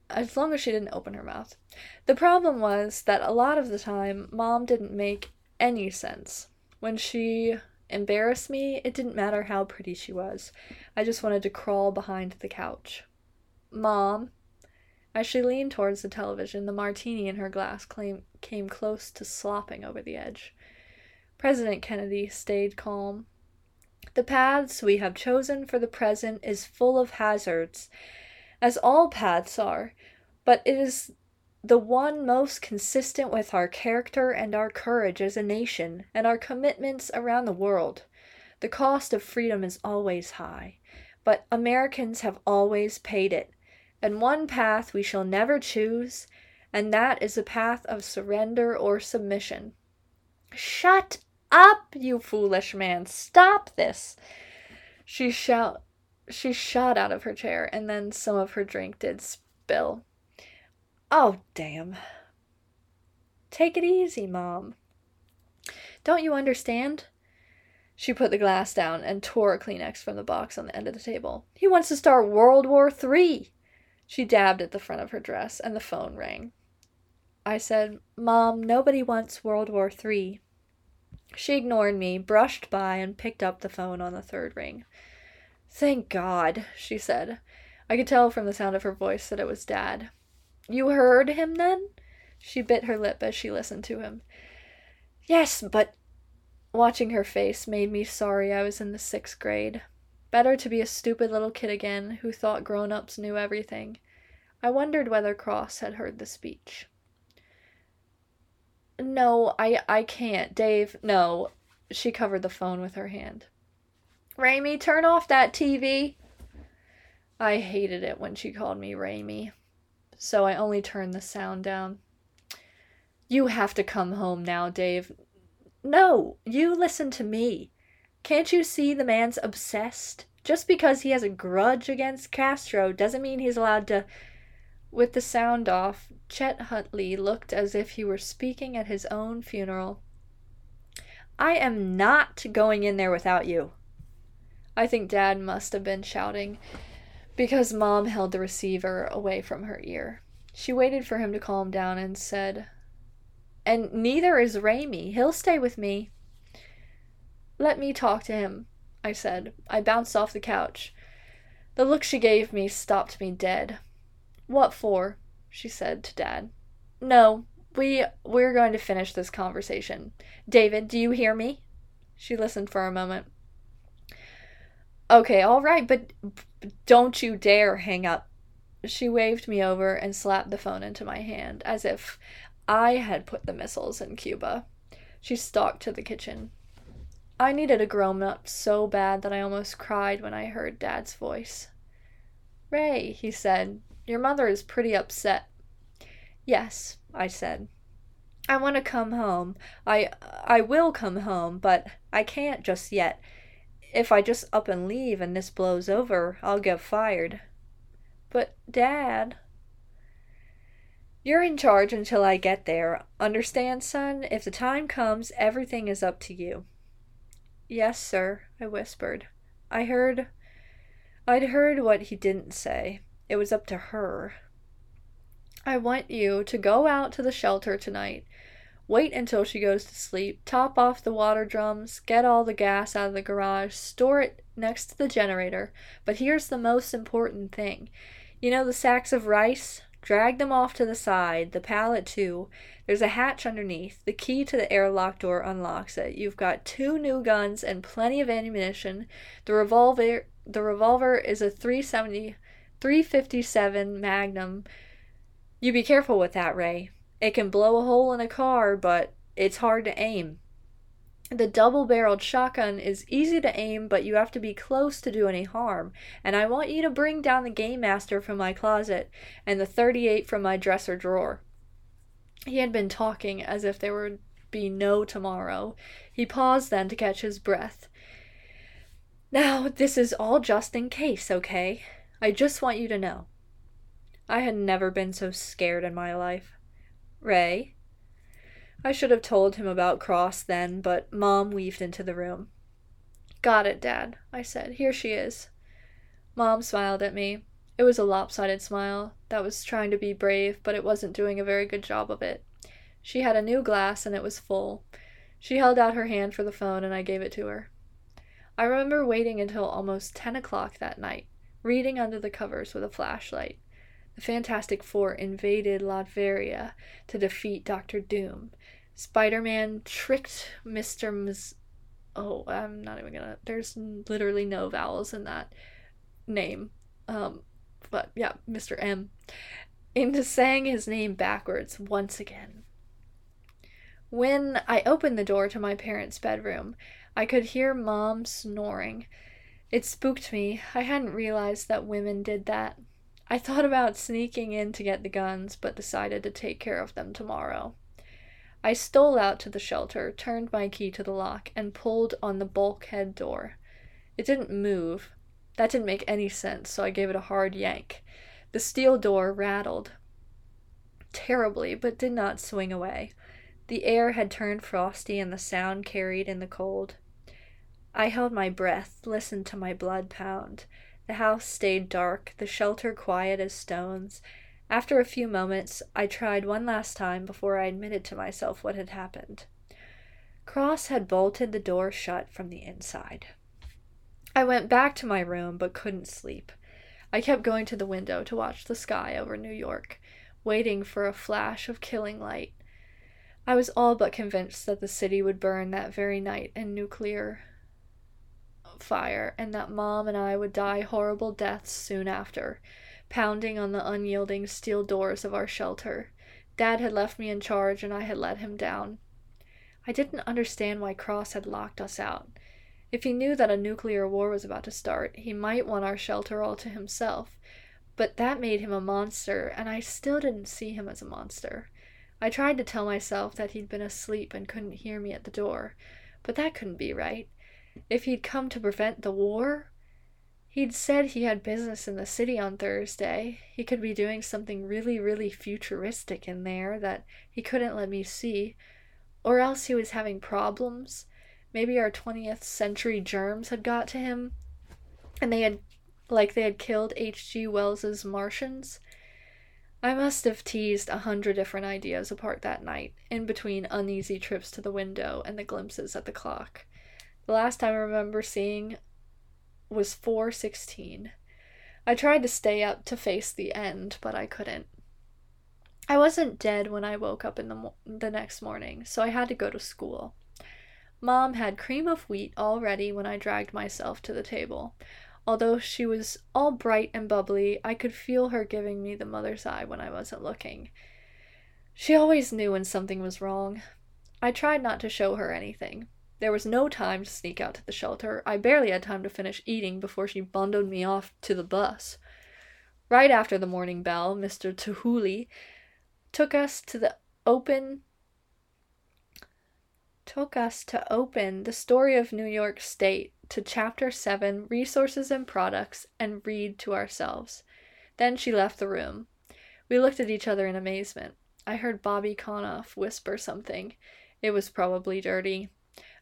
As long as she didn't open her mouth. The problem was that a lot of the time, mom didn't make any sense. When she embarrassed me, it didn't matter how pretty she was. I just wanted to crawl behind the couch. Mom, as she leaned towards the television, the martini in her glass came, came close to slopping over the edge. President Kennedy stayed calm. The paths we have chosen for the present is full of hazards, as all paths are, but it is the one most consistent with our character and our courage as a nation and our commitments around the world. The cost of freedom is always high, but Americans have always paid it and one path we shall never choose, and that is the path of surrender or submission. Shut up, you foolish man! Stop this! She shout she shot out of her chair, and then some of her drink did spill. Oh, damn. Take it easy, Mom. Don't you understand? She put the glass down and tore a Kleenex from the box on the end of the table. He wants to start World War Three. She dabbed at the front of her dress, and the phone rang. I said, Mom, nobody wants World War III. She ignored me, brushed by, and picked up the phone on the third ring. Thank God, she said. I could tell from the sound of her voice that it was Dad. You heard him then? She bit her lip as she listened to him. Yes, but. Watching her face made me sorry I was in the sixth grade. Better to be a stupid little kid again who thought grown ups knew everything. I wondered whether Cross had heard the speech. No, I I can't, Dave. No. She covered the phone with her hand. Raimi, turn off that TV. I hated it when she called me Raimi, so I only turned the sound down. You have to come home now, Dave. No, you listen to me. Can't you see the man's obsessed? Just because he has a grudge against Castro doesn't mean he's allowed to. With the sound off, Chet Huntley looked as if he were speaking at his own funeral. I am not going in there without you. I think Dad must have been shouting because Mom held the receiver away from her ear. She waited for him to calm down and said, And neither is Raimi. He'll stay with me. Let me talk to him, I said. I bounced off the couch. The look she gave me stopped me dead. What for? she said to Dad. No, we we're going to finish this conversation. David, do you hear me? She listened for a moment. Okay, all right, but don't you dare hang up. She waved me over and slapped the phone into my hand as if I had put the missiles in Cuba. She stalked to the kitchen. I needed a grown up so bad that I almost cried when I heard Dad's voice. Ray, he said, your mother is pretty upset. Yes, I said. I want to come home. I I will come home, but I can't just yet. If I just up and leave and this blows over, I'll get fired. But dad, you're in charge until I get there. Understand, son? If the time comes, everything is up to you. Yes, sir, I whispered. I heard. I'd heard what he didn't say. It was up to her. I want you to go out to the shelter tonight. Wait until she goes to sleep, top off the water drums, get all the gas out of the garage, store it next to the generator. But here's the most important thing. You know the sacks of rice? Drag them off to the side, the pallet too. There's a hatch underneath. The key to the airlock door unlocks it. You've got two new guns and plenty of ammunition. The revolver the revolver is a 370 357 Magnum. You be careful with that, Ray. It can blow a hole in a car, but it's hard to aim. The double barreled shotgun is easy to aim, but you have to be close to do any harm. And I want you to bring down the Game Master from my closet and the 38 from my dresser drawer. He had been talking as if there would be no tomorrow. He paused then to catch his breath. Now, this is all just in case, okay? I just want you to know. I had never been so scared in my life. Ray? I should have told him about Cross then, but Mom weaved into the room. Got it, Dad, I said. Here she is. Mom smiled at me. It was a lopsided smile that was trying to be brave, but it wasn't doing a very good job of it. She had a new glass and it was full. She held out her hand for the phone and I gave it to her. I remember waiting until almost 10 o'clock that night, reading under the covers with a flashlight. The Fantastic Four invaded Latveria to defeat Doctor Doom. Spider Man tricked Mr. Ms. Oh, I'm not even gonna. There's literally no vowels in that name. Um, but yeah, Mr. M. Into saying his name backwards once again. When I opened the door to my parents' bedroom, I could hear Mom snoring. It spooked me. I hadn't realized that women did that. I thought about sneaking in to get the guns, but decided to take care of them tomorrow. I stole out to the shelter, turned my key to the lock, and pulled on the bulkhead door. It didn't move. That didn't make any sense, so I gave it a hard yank. The steel door rattled terribly, but did not swing away. The air had turned frosty, and the sound carried in the cold. I held my breath, listened to my blood pound. The house stayed dark, the shelter quiet as stones. After a few moments, I tried one last time before I admitted to myself what had happened. Cross had bolted the door shut from the inside. I went back to my room but couldn't sleep. I kept going to the window to watch the sky over New York, waiting for a flash of killing light. I was all but convinced that the city would burn that very night in nuclear fire, and that Mom and I would die horrible deaths soon after, pounding on the unyielding steel doors of our shelter. Dad had left me in charge, and I had let him down. I didn't understand why Cross had locked us out. If he knew that a nuclear war was about to start, he might want our shelter all to himself. But that made him a monster, and I still didn't see him as a monster. I tried to tell myself that he'd been asleep and couldn't hear me at the door, but that couldn't be right. If he'd come to prevent the war, he'd said he had business in the city on Thursday. He could be doing something really, really futuristic in there that he couldn't let me see. Or else he was having problems. Maybe our 20th century germs had got to him, and they had, like they had killed H.G. Wells's Martians. I must have teased a hundred different ideas apart that night, in between uneasy trips to the window and the glimpses at the clock. The last time I remember seeing was 416. I tried to stay up to face the end, but I couldn't. I wasn't dead when I woke up in the mo- the next morning, so I had to go to school. Mom had cream of wheat all ready when I dragged myself to the table. Although she was all bright and bubbly, I could feel her giving me the mother's eye when I wasn't looking. She always knew when something was wrong. I tried not to show her anything, there was no time to sneak out to the shelter. I barely had time to finish eating before she bundled me off to the bus. Right after the morning bell, Mr. Tuhuli took us to the open took us to open the story of New York State to chapter 7 resources and products and read to ourselves. Then she left the room. We looked at each other in amazement. I heard Bobby Conoff whisper something. It was probably dirty.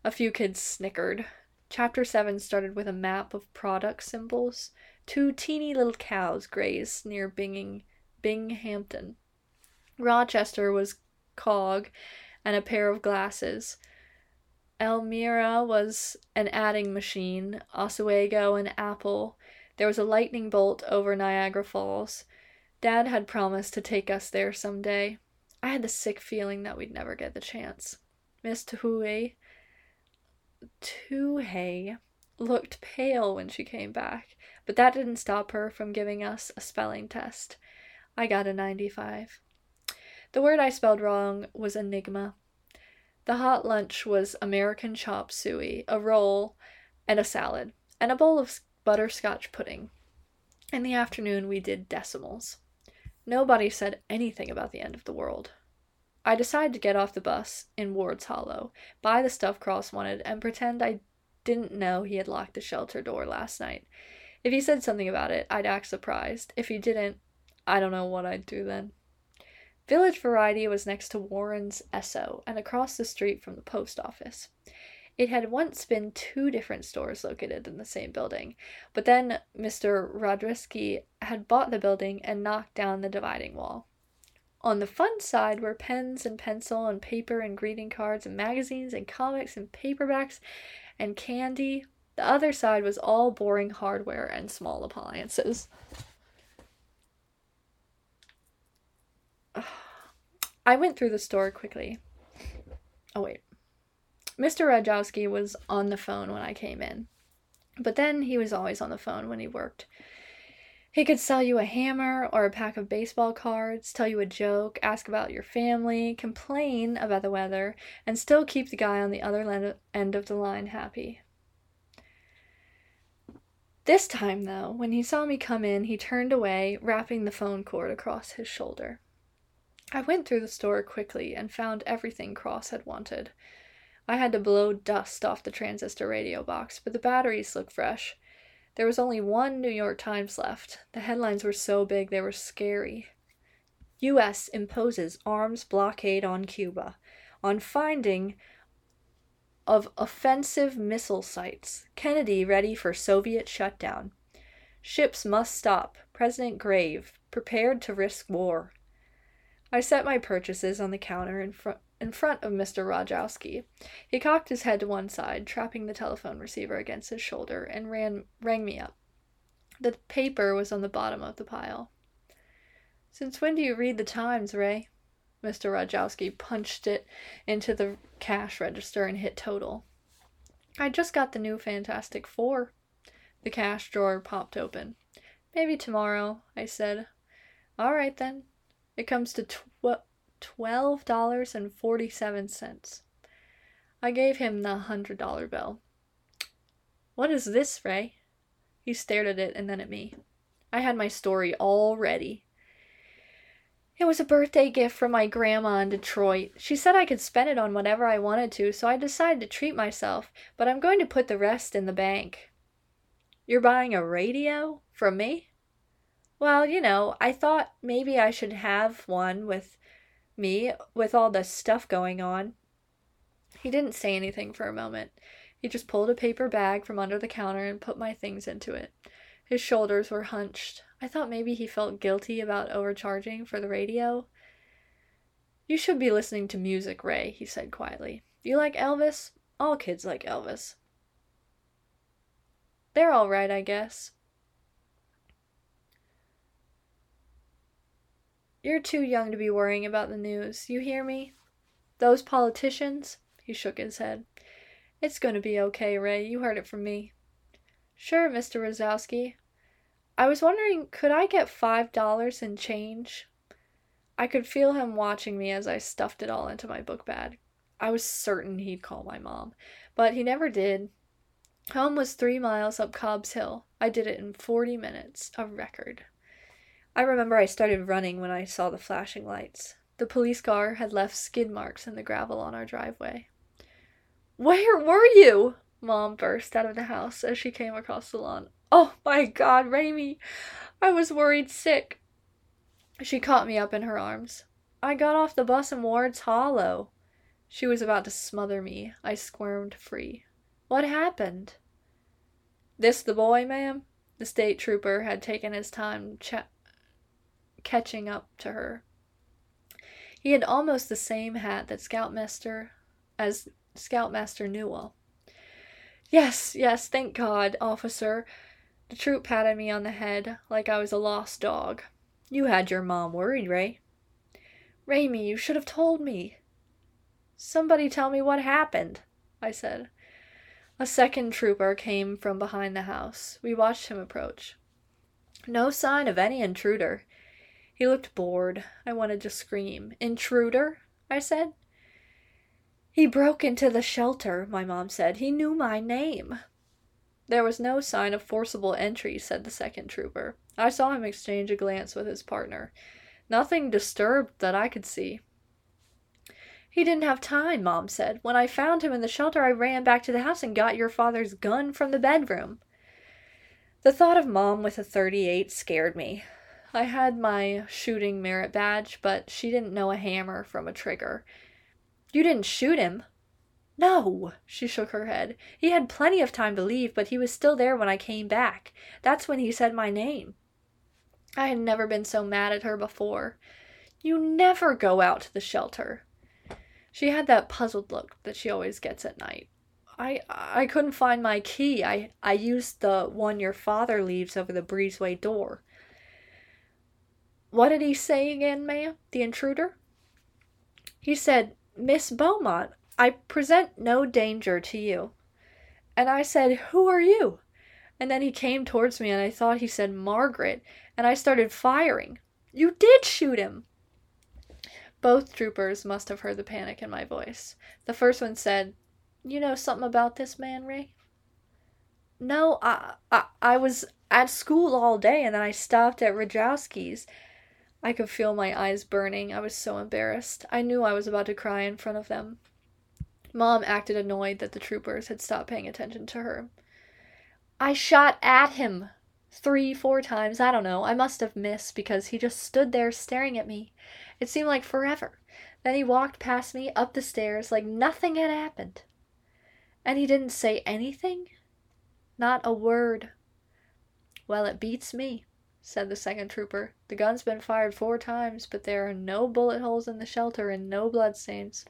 A few kids snickered. Chapter 7 started with a map of product symbols. Two teeny little cows grazed near Binging, Binghamton. Rochester was cog and a pair of glasses. Elmira was an adding machine, Oswego an apple. There was a lightning bolt over Niagara Falls. Dad had promised to take us there some day. I had the sick feeling that we'd never get the chance. Miss Tuhue Tuhei looked pale when she came back, but that didn't stop her from giving us a spelling test. I got a 95. The word I spelled wrong was enigma. The hot lunch was American chop suey, a roll, and a salad, and a bowl of butterscotch pudding. In the afternoon, we did decimals. Nobody said anything about the end of the world. I decided to get off the bus in Ward's Hollow, buy the stuff Cross wanted, and pretend I didn't know he had locked the shelter door last night. If he said something about it, I'd act surprised. If he didn't, I don't know what I'd do then. Village Variety was next to Warren's Esso and across the street from the post office. It had once been two different stores located in the same building, but then Mr. Rodrisky had bought the building and knocked down the dividing wall. On the fun side were pens and pencil and paper and greeting cards and magazines and comics and paperbacks and candy. The other side was all boring hardware and small appliances. [sighs] I went through the store quickly. Oh, wait. Mr. Rajowski was on the phone when I came in, but then he was always on the phone when he worked. He could sell you a hammer or a pack of baseball cards, tell you a joke, ask about your family, complain about the weather, and still keep the guy on the other end of the line happy. This time, though, when he saw me come in, he turned away, wrapping the phone cord across his shoulder. I went through the store quickly and found everything Cross had wanted. I had to blow dust off the transistor radio box, but the batteries looked fresh. There was only one New York Times left. The headlines were so big they were scary. U.S. imposes arms blockade on Cuba on finding of offensive missile sites. Kennedy ready for Soviet shutdown. Ships must stop. President grave. Prepared to risk war. I set my purchases on the counter in front in front of Mr. Rajowski. He cocked his head to one side, trapping the telephone receiver against his shoulder, and ran rang me up. The paper was on the bottom of the pile. Since when do you read the Times, Ray? Mr. Rajowski punched it into the cash register and hit total. I just got the new Fantastic Four. The cash drawer popped open. Maybe tomorrow, I said. All right then. It comes to tw- $12.47. I gave him the hundred dollar bill. What is this, Ray? He stared at it and then at me. I had my story all ready. It was a birthday gift from my grandma in Detroit. She said I could spend it on whatever I wanted to, so I decided to treat myself, but I'm going to put the rest in the bank. You're buying a radio? From me? Well, you know, I thought maybe I should have one with me with all the stuff going on. He didn't say anything for a moment. He just pulled a paper bag from under the counter and put my things into it. His shoulders were hunched. I thought maybe he felt guilty about overcharging for the radio. You should be listening to music, Ray, he said quietly. You like Elvis? All kids like Elvis. They're all right, I guess. You're too young to be worrying about the news. You hear me? Those politicians? He shook his head. It's going to be okay, Ray. You heard it from me. Sure, Mr. Rosowski. I was wondering, could I get five dollars in change? I could feel him watching me as I stuffed it all into my book bag. I was certain he'd call my mom, but he never did. Home was three miles up Cobb's Hill. I did it in forty minutes, a record. I remember I started running when I saw the flashing lights. The police car had left skid marks in the gravel on our driveway. Where were you? Mom burst out of the house as she came across the lawn. Oh my god, Raimi! I was worried sick. She caught me up in her arms. I got off the bus in Ward's Hollow. She was about to smother me. I squirmed free. What happened? This the boy, ma'am? The state trooper had taken his time catching up to her. He had almost the same hat that Scoutmaster as Scoutmaster Newell. Yes, yes, thank God, officer. The troop patted me on the head like I was a lost dog. You had your mom worried, Ray. Raimi, you should have told me. Somebody tell me what happened, I said. A second trooper came from behind the house. We watched him approach. No sign of any intruder. He looked bored. I wanted to scream. Intruder? I said. He broke into the shelter, my mom said. He knew my name. There was no sign of forcible entry, said the second trooper. I saw him exchange a glance with his partner. Nothing disturbed that I could see. He didn't have time, Mom said. When I found him in the shelter, I ran back to the house and got your father's gun from the bedroom. The thought of Mom with a 38 scared me. I had my shooting merit badge, but she didn't know a hammer from a trigger. You didn't shoot him? No, she shook her head. He had plenty of time to leave, but he was still there when I came back. That's when he said my name. I had never been so mad at her before. You never go out to the shelter. She had that puzzled look that she always gets at night. I I couldn't find my key. I I used the one your father leaves over the breezeway door. What did he say again, ma'am? The intruder? He said, Miss Beaumont, I present no danger to you. And I said, Who are you? And then he came towards me and I thought he said Margaret, and I started firing. You did shoot him! Both troopers must have heard the panic in my voice. The first one said, You know something about this man, Ray? No, I, I, I was at school all day and then I stopped at Rajowski's. I could feel my eyes burning. I was so embarrassed. I knew I was about to cry in front of them. Mom acted annoyed that the troopers had stopped paying attention to her. I shot at him three, four times. I don't know. I must have missed because he just stood there staring at me. It seemed like forever. Then he walked past me up the stairs like nothing had happened. And he didn't say anything? Not a word. Well, it beats me, said the second trooper. The gun's been fired four times, but there are no bullet holes in the shelter and no bloodstains.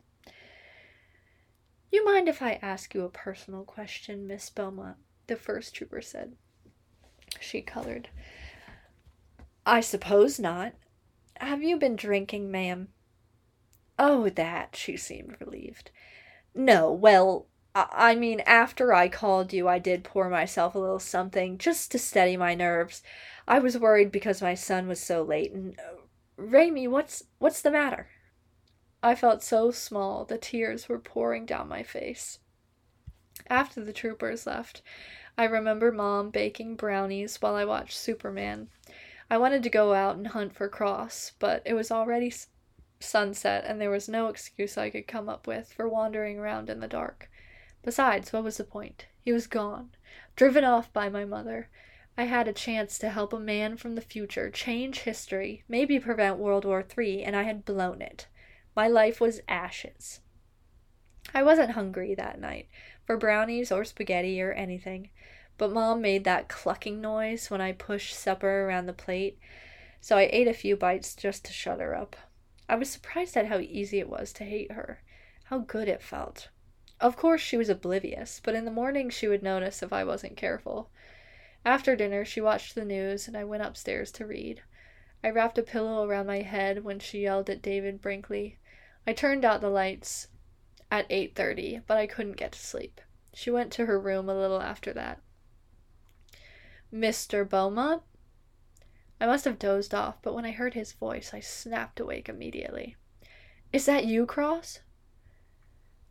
You mind if I ask you a personal question, Miss Beaumont? The first trooper said. She colored. I suppose not. Have you been drinking, ma'am? Oh, that, she seemed relieved. No, well, I mean, after I called you, I did pour myself a little something just to steady my nerves. I was worried because my son was so late. And uh, Raymie, what's what's the matter? I felt so small, the tears were pouring down my face. After the troopers left, I remember Mom baking brownies while I watched Superman. I wanted to go out and hunt for Cross, but it was already sunset and there was no excuse I could come up with for wandering around in the dark. Besides, what was the point? He was gone, driven off by my mother. I had a chance to help a man from the future change history, maybe prevent World War III, and I had blown it. My life was ashes. I wasn't hungry that night for brownies or spaghetti or anything, but Mom made that clucking noise when I pushed supper around the plate, so I ate a few bites just to shut her up. I was surprised at how easy it was to hate her, how good it felt. Of course, she was oblivious, but in the morning she would notice if I wasn't careful. After dinner, she watched the news, and I went upstairs to read. I wrapped a pillow around my head when she yelled at David Brinkley. I turned out the lights at 8:30, but I couldn't get to sleep. She went to her room a little after that. Mr. Beaumont? I must have dozed off, but when I heard his voice, I snapped awake immediately. Is that you, Cross?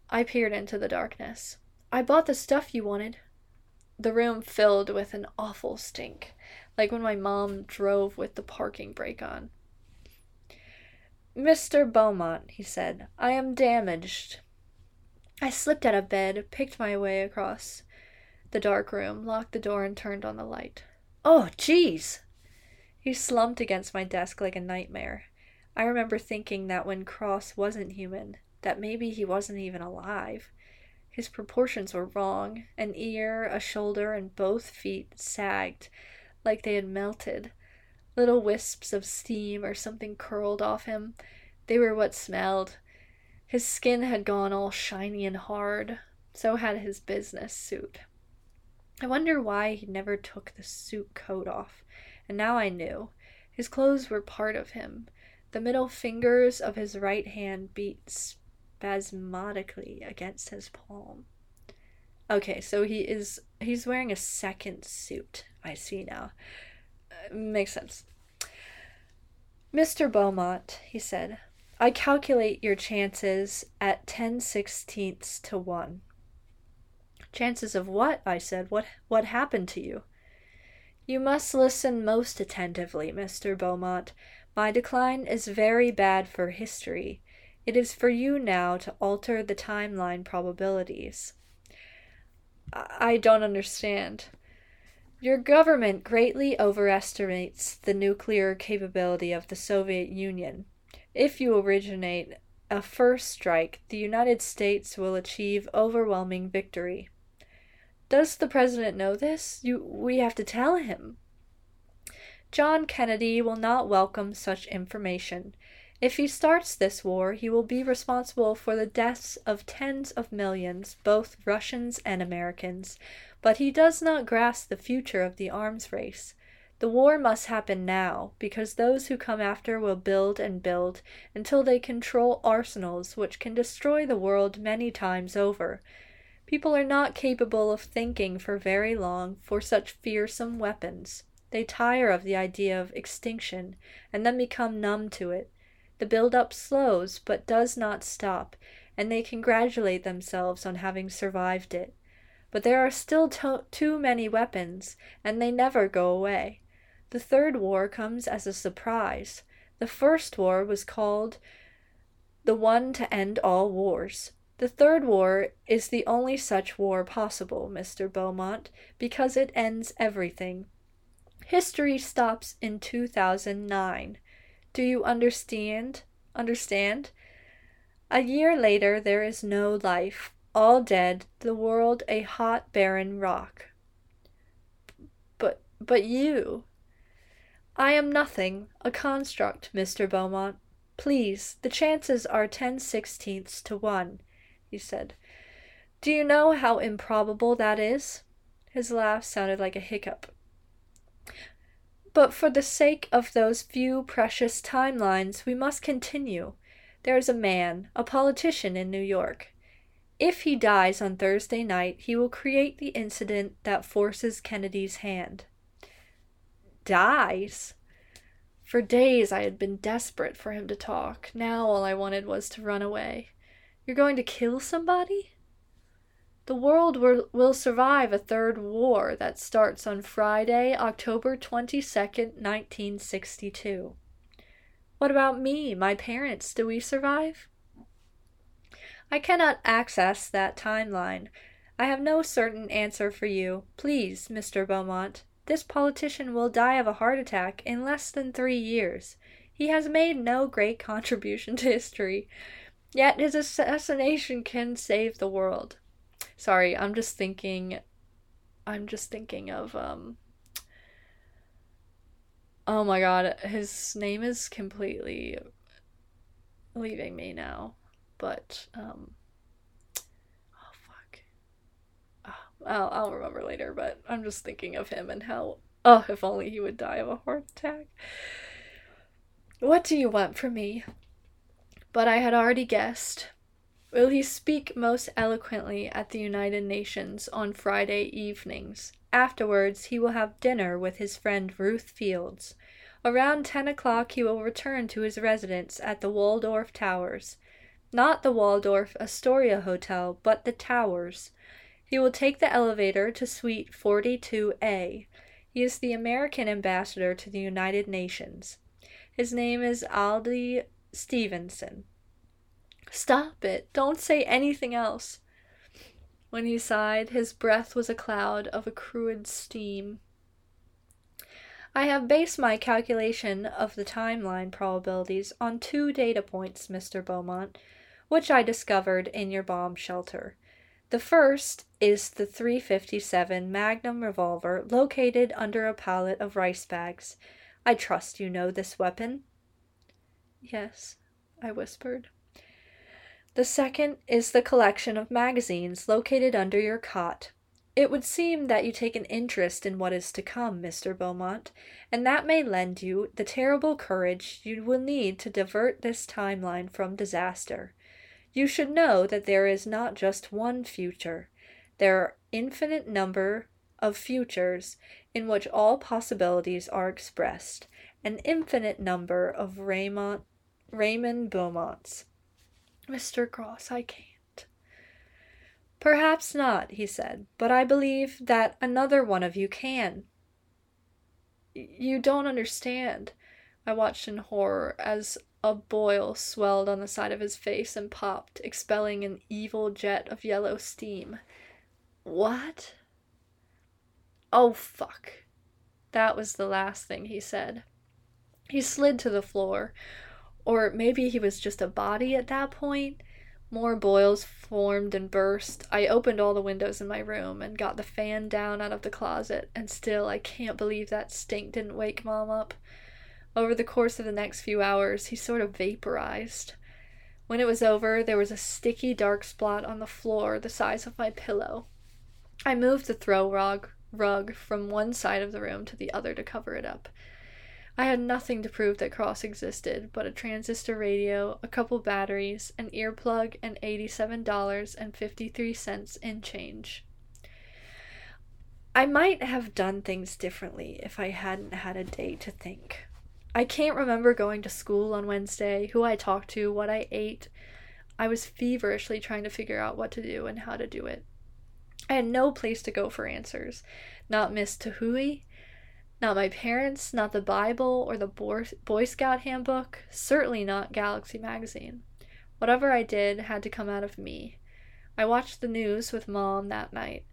I peered into the darkness. I bought the stuff you wanted. The room filled with an awful stink, like when my mom drove with the parking brake on. Mr. Beaumont, he said, I am damaged. I slipped out of bed, picked my way across the dark room, locked the door, and turned on the light. Oh, jeez! He slumped against my desk like a nightmare. I remember thinking that when Cross wasn't human, that maybe he wasn't even alive. His proportions were wrong. An ear, a shoulder, and both feet sagged like they had melted. Little wisps of steam or something curled off him. They were what smelled. His skin had gone all shiny and hard. So had his business suit. I wonder why he never took the suit coat off. And now I knew. His clothes were part of him. The middle fingers of his right hand beat spasmodically against his palm. Okay, so he is he's wearing a second suit. I see now. Uh, makes sense. Mr. Beaumont, he said, I calculate your chances at ten sixteenths to one. Chances of what? I said. What what happened to you? You must listen most attentively, Mr. Beaumont. My decline is very bad for history. It is for you now to alter the timeline probabilities. I don't understand. Your government greatly overestimates the nuclear capability of the Soviet Union. If you originate a first strike, the United States will achieve overwhelming victory. Does the president know this? You, we have to tell him. John Kennedy will not welcome such information. If he starts this war, he will be responsible for the deaths of tens of millions, both Russians and Americans. But he does not grasp the future of the arms race. The war must happen now, because those who come after will build and build until they control arsenals which can destroy the world many times over. People are not capable of thinking for very long for such fearsome weapons. They tire of the idea of extinction and then become numb to it. The build up slows but does not stop, and they congratulate themselves on having survived it. But there are still to- too many weapons, and they never go away. The third war comes as a surprise. The first war was called the one to end all wars. The third war is the only such war possible, Mr. Beaumont, because it ends everything. History stops in 2009. Do you understand? Understand? A year later, there is no life, all dead, the world a hot, barren rock. But, but you. I am nothing, a construct, Mr. Beaumont. Please, the chances are ten sixteenths to one, he said. Do you know how improbable that is? His laugh sounded like a hiccup. But for the sake of those few precious timelines, we must continue. There is a man, a politician in New York. If he dies on Thursday night, he will create the incident that forces Kennedy's hand. Dies? For days I had been desperate for him to talk. Now all I wanted was to run away. You're going to kill somebody? The world will, survive a third war that starts on Friday, October 22nd, 1962. What about me, my parents? Do we survive? I cannot access that timeline. I have no certain answer for you. Please, Mr. Beaumont, this politician will die of a heart attack in less than three years. He has made no great [laughs] contribution to history, yet his assassination can save the world. Sorry, I'm just thinking I'm just thinking of um Oh my god, his name is completely leaving me now. But um oh fuck. Oh, I'll I'll remember later, but I'm just thinking of him and how oh if only he would die of a heart attack. What do you want from me? But I had already guessed. Will he speak most eloquently at the United Nations on Friday evenings? Afterwards, he will have dinner with his friend Ruth Fields. Around ten o'clock, he will return to his residence at the Waldorf Towers. Not the Waldorf Astoria Hotel, but the Towers. He will take the elevator to Suite 42A. He is the American ambassador to the United Nations. His name is Adlai Stevenson. Stop it. Don't say anything else. When he sighed, his breath was a cloud of accrued steam. I have based my calculation of the timeline probabilities on two data points, Mr. Beaumont, which I discovered in your bomb shelter. The first is the 357 Magnum revolver located under a pallet of rice bags. I trust you know this weapon? Yes, I whispered. The second is the collection of magazines located under your cot. It would seem that you take an interest in what is to come, Mr. Beaumont, and that may lend you the terrible courage you will need to divert this timeline from disaster. You should know that there is not just one future. There are infinite number of futures in which all possibilities are expressed, an infinite number of Raymond, Raymond Beaumonts. Mr. Cross, I can't. Perhaps not, he said, but I believe that another one of you can. You don't understand. I watched in horror as a boil swelled on the side of his face and popped, expelling an evil jet of yellow steam. What? Oh, fuck. That was the last thing he said. He slid to the floor, or maybe he was just a body at that point. More boils formed and burst. I opened all the windows in my room and got the fan down out of the closet, and still I can't believe that stink didn't wake Mom up. Over the course of the next few hours, he sort of vaporized. When it was over, there was a sticky dark spot on the floor the size of my pillow. I moved the throw rug, rug from one side of the room to the other to cover it up. I had nothing to prove that Cross existed but a transistor radio, a couple batteries, an earplug, and $87.53 in change. I might have done things differently if I hadn't had a day to think. I can't remember going to school on Wednesday, who I talked to, what I ate. I was feverishly trying to figure out what to do and how to do it. I had no place to go for answers. Not Miss Tahui, not my parents, not the Bible or the Boy Scout handbook, certainly not Galaxy magazine. Whatever I did had to come out of me. I watched the news with mom that night.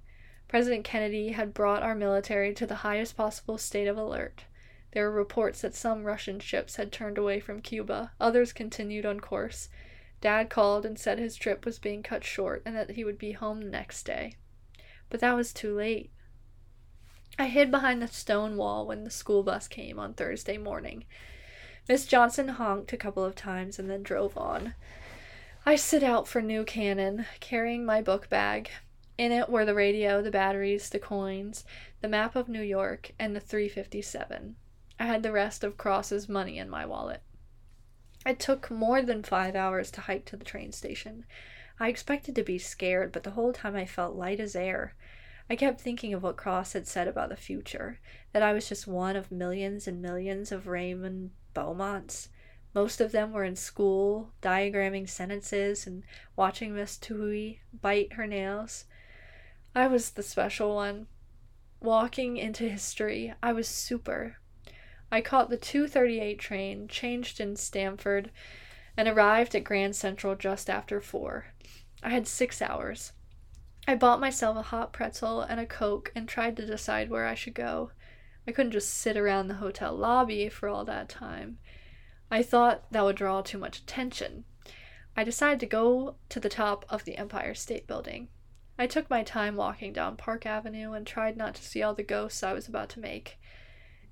President Kennedy had brought our military to the highest possible state of alert. There were reports that some Russian ships had turned away from Cuba, others continued on course. Dad called and said his trip was being cut short and that he would be home the next day. But that was too late. I hid behind the stone wall when the school bus came on Thursday morning. Miss Johnson honked a couple of times and then drove on. I set out for New Canaan, carrying my book bag. In it were the radio, the batteries, the coins, the map of New York, and the 357. I had the rest of Cross's money in my wallet. It took more than five hours to hike to the train station. I expected to be scared, but the whole time I felt light as air. I kept thinking of what Cross had said about the future that I was just one of millions and millions of Raymond Beaumonts. Most of them were in school, diagramming sentences and watching Miss Tui bite her nails. I was the special one. Walking into history, I was super. I caught the 238 train, changed in Stamford, and arrived at Grand Central just after four. I had six hours. I bought myself a hot pretzel and a Coke and tried to decide where I should go. I couldn't just sit around the hotel lobby for all that time. I thought that would draw too much attention. I decided to go to the top of the Empire State Building. I took my time walking down Park Avenue and tried not to see all the ghosts I was about to make.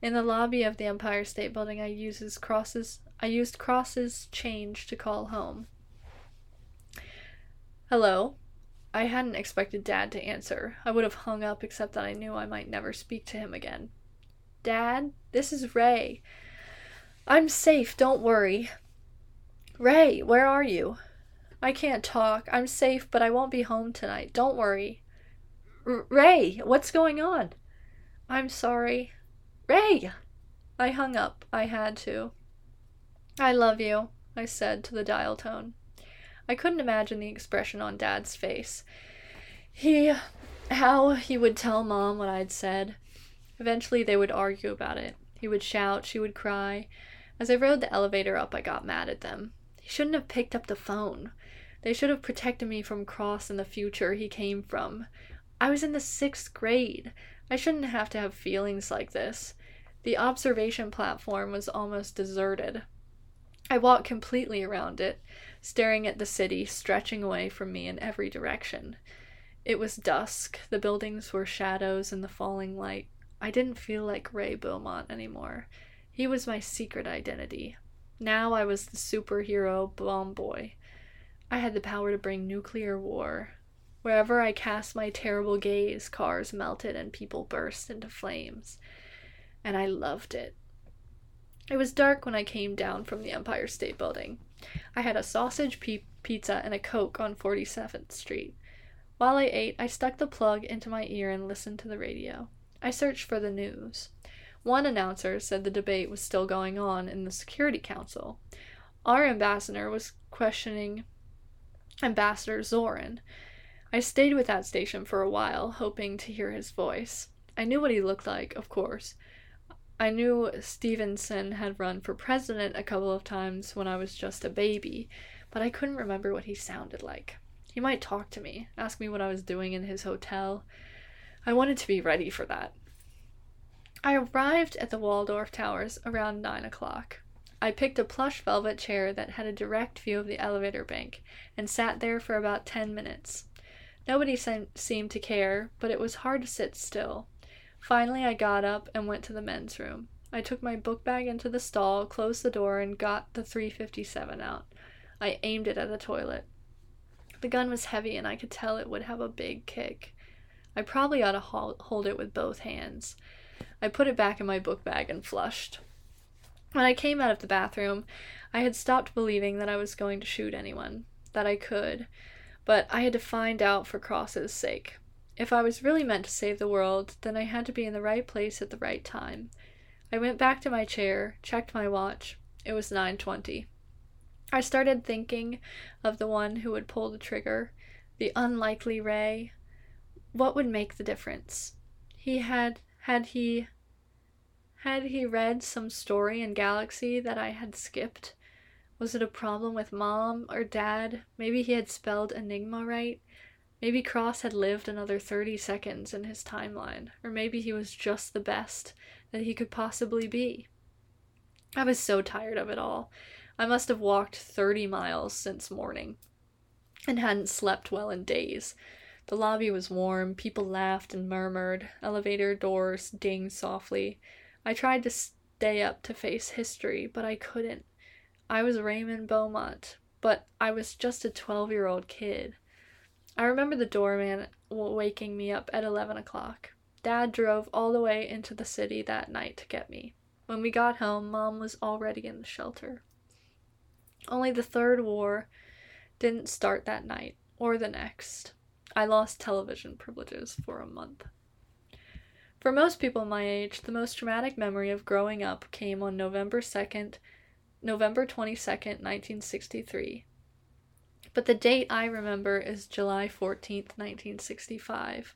In the lobby of the Empire State Building, I uses crosses I used crosses change to call home. Hello, I hadn't expected Dad to answer. I would have hung up except that I knew I might never speak to him again. Dad, this is Ray. I'm safe, don't worry. Ray, where are you? I can't talk. I'm safe, but I won't be home tonight. Don't worry. R- Ray, what's going on? I'm sorry. Ray! I hung up. I had to. I love you, I said to the dial tone. I couldn't imagine the expression on Dad's face. He. how he would tell Mom what I'd said. Eventually, they would argue about it. He would shout, she would cry. As I rode the elevator up, I got mad at them. He shouldn't have picked up the phone. They should have protected me from Cross in the future he came from. I was in the sixth grade. I shouldn't have to have feelings like this. The observation platform was almost deserted. I walked completely around it, staring at the city stretching away from me in every direction. It was dusk, the buildings were shadows in the falling light. I didn't feel like Ray Beaumont anymore. He was my secret identity. Now I was the superhero bomb boy. I had the power to bring nuclear war. Wherever I cast my terrible gaze, cars melted and people burst into flames. And I loved it. It was dark when I came down from the Empire State Building. I had a sausage p- pizza and a Coke on 47th Street. While I ate, I stuck the plug into my ear and listened to the radio. I searched for the news. One announcer said the debate was still going on in the Security Council. Our ambassador was questioning Ambassador Zorin. I stayed with that station for a while, hoping to hear his voice. I knew what he looked like, of course, I knew Stevenson had run for president a couple of times when I was just a baby, but I couldn't remember what he sounded like. He might talk to me, ask me what I was doing in his hotel. I wanted to be ready for that. I arrived at the Waldorf Towers around 9 o'clock. I picked a plush velvet chair that had a direct view of the elevator bank and sat there for about 10 minutes. Nobody se- seemed to care, but it was hard to sit still. Finally, I got up and went to the men's room. I took my book bag into the stall, closed the door, and got the 357 out. I aimed it at the toilet. The gun was heavy, and I could tell it would have a big kick. I probably ought to hold it with both hands. I put it back in my book bag and flushed. When I came out of the bathroom, I had stopped believing that I was going to shoot anyone, that I could, but I had to find out for Cross's sake. If I was really meant to save the world, then I had to be in the right place at the right time. I went back to my chair, checked my watch. It was 9:20. I started thinking of the one who would pull the trigger, the unlikely Ray. What would make the difference? He had had he had he read some story in Galaxy that I had skipped? Was it a problem with mom or dad? Maybe he had spelled Enigma right? Maybe Cross had lived another 30 seconds in his timeline, or maybe he was just the best that he could possibly be. I was so tired of it all. I must have walked 30 miles since morning and hadn't slept well in days. The lobby was warm, people laughed and murmured, elevator doors dinged softly. I tried to stay up to face history, but I couldn't. I was Raymond Beaumont, but I was just a 12 year old kid. I remember the doorman waking me up at 11 o'clock. Dad drove all the way into the city that night to get me. When we got home, Mom was already in the shelter. Only the third war didn't start that night or the next. I lost television privileges for a month. For most people my age, the most traumatic memory of growing up came on November 2nd, November 22nd, 1963. But the date I remember is July 14th, 1965,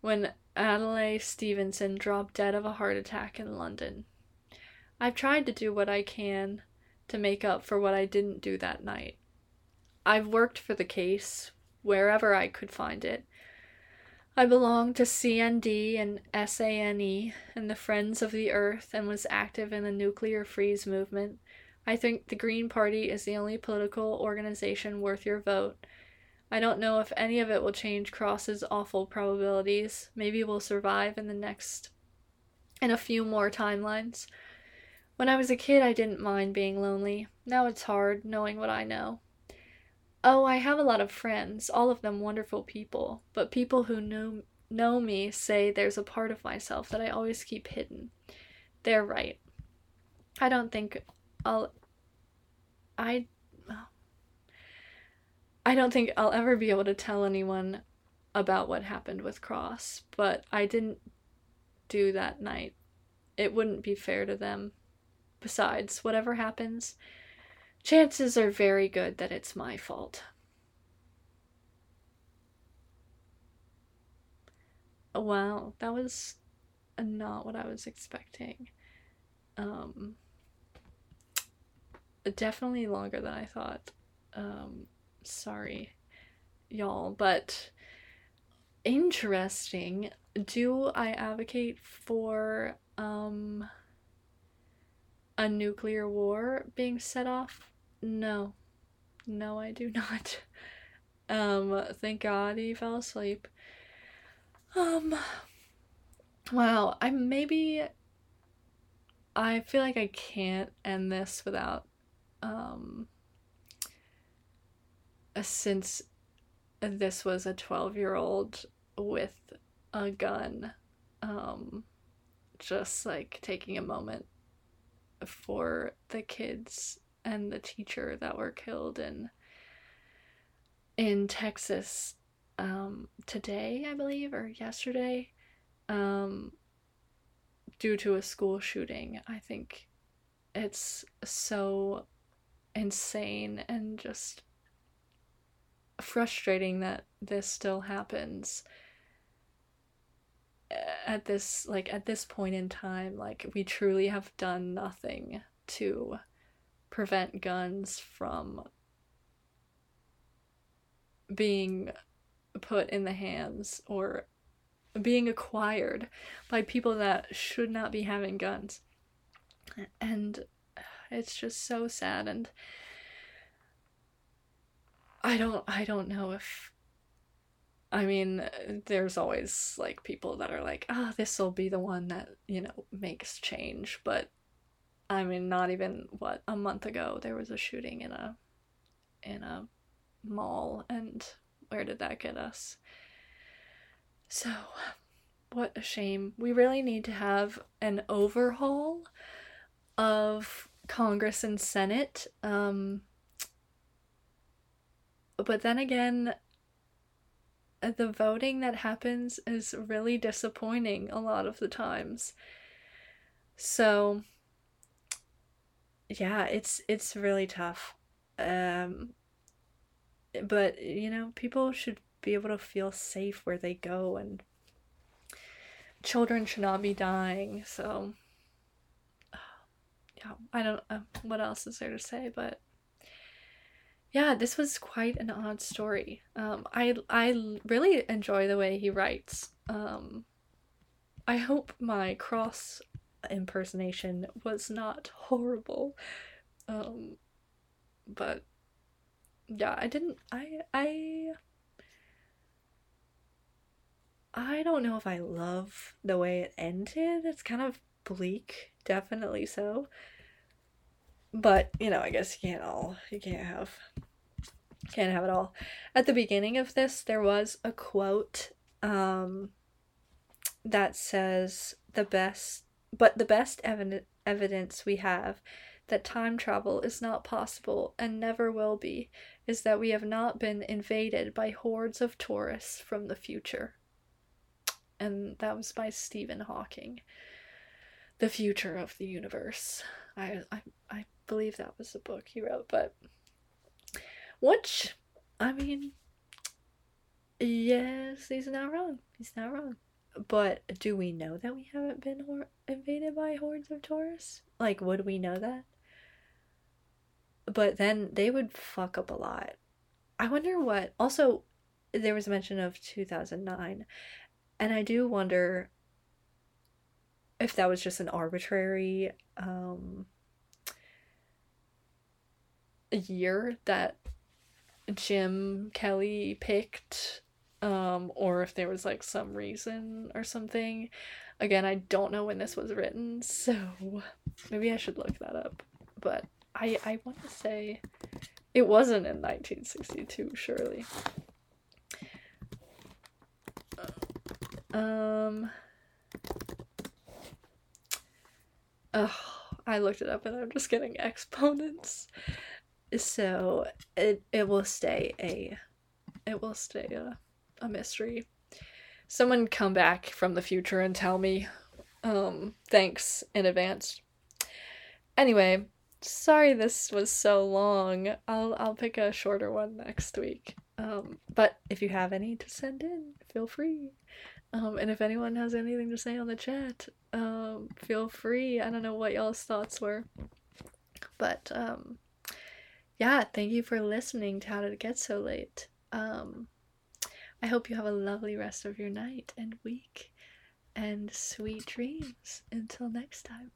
when Adelaide Stevenson dropped dead of a heart attack in London. I've tried to do what I can to make up for what I didn't do that night. I've worked for the case, wherever I could find it. I belonged to CND and SANE and the Friends of the Earth and was active in the nuclear freeze movement. I think the Green Party is the only political organization worth your vote. I don't know if any of it will change Cross's awful probabilities. Maybe we'll survive in the next in a few more timelines. When I was a kid, I didn't mind being lonely. Now it's hard knowing what I know. Oh, I have a lot of friends, all of them wonderful people, but people who know, know me say there's a part of myself that I always keep hidden. They're right. I don't think I'll. I. I don't think I'll ever be able to tell anyone about what happened with Cross, but I didn't do that night. It wouldn't be fair to them. Besides, whatever happens, chances are very good that it's my fault. Wow, that was not what I was expecting. Um, definitely longer than I thought. Um, sorry, y'all, but interesting. Do I advocate for um a nuclear war being set off? No. No, I do not. [laughs] Um, thank God he fell asleep. Um, wow, I maybe. I feel like I can't end this without, um, since this was a 12 year old with a gun, um, just like taking a moment for the kids and the teacher that were killed in in Texas um, today, I believe, or yesterday, um, due to a school shooting. I think it's so insane and just frustrating that this still happens at this like at this point in time like we truly have done nothing to prevent guns from being put in the hands or being acquired by people that should not be having guns. And it's just so sad and I don't I don't know if I mean there's always like people that are like, "Ah, oh, this will be the one that, you know, makes change." But I mean, not even what a month ago there was a shooting in a in a mall and where did that get us? So, what a shame. We really need to have an overhaul of Congress and Senate. Um, but then again, the voting that happens is really disappointing a lot of the times. So yeah, it's it's really tough. Um but you know, people should be able to feel safe where they go and children should not be dying. So yeah, I don't know what else is there to say, but yeah, this was quite an odd story. Um, I I really enjoy the way he writes. Um, I hope my cross impersonation was not [laughs] horrible. Um, but yeah, I didn't. I I. I don't know if I love the way it ended. It's kind of bleak, definitely so. But, you know, I guess you can't all you can't have can't have it all. At the beginning of this there was a quote um that says the best but the best evidence evidence we have that time travel is not possible and never will be is that we have not been invaded by hordes of tourists from the future. And that was by Stephen Hawking. The future of the universe. I I I believe that was the book he wrote, but which I mean yes, he's not wrong. He's not wrong. But do we know that we haven't been hor- invaded by hordes of tourists? Like, would we know that? But then they would fuck up a lot. I wonder what. Also, there was mention of 2009, and I do wonder if that was just an arbitrary um, year that Jim Kelly picked um, or if there was like some reason or something. Again, I don't know when this was written, so maybe I should look that up. But I I want to say it wasn't in 1962, surely. Um. Oh, I looked it up and I'm just getting exponents. So it it will stay a it will stay a a mystery. Someone come back from the future and tell me. Um, thanks in advance. Anyway, sorry this was so long. I'll I'll pick a shorter one next week. Um, but if you have any to send in, feel free. Um, and if anyone has anything to say on the chat, um, feel free. I don't know what y'all's thoughts were. But um yeah, thank you for listening to How Did It Get So Late. Um I hope you have a lovely rest of your night and week and sweet dreams. Until next time.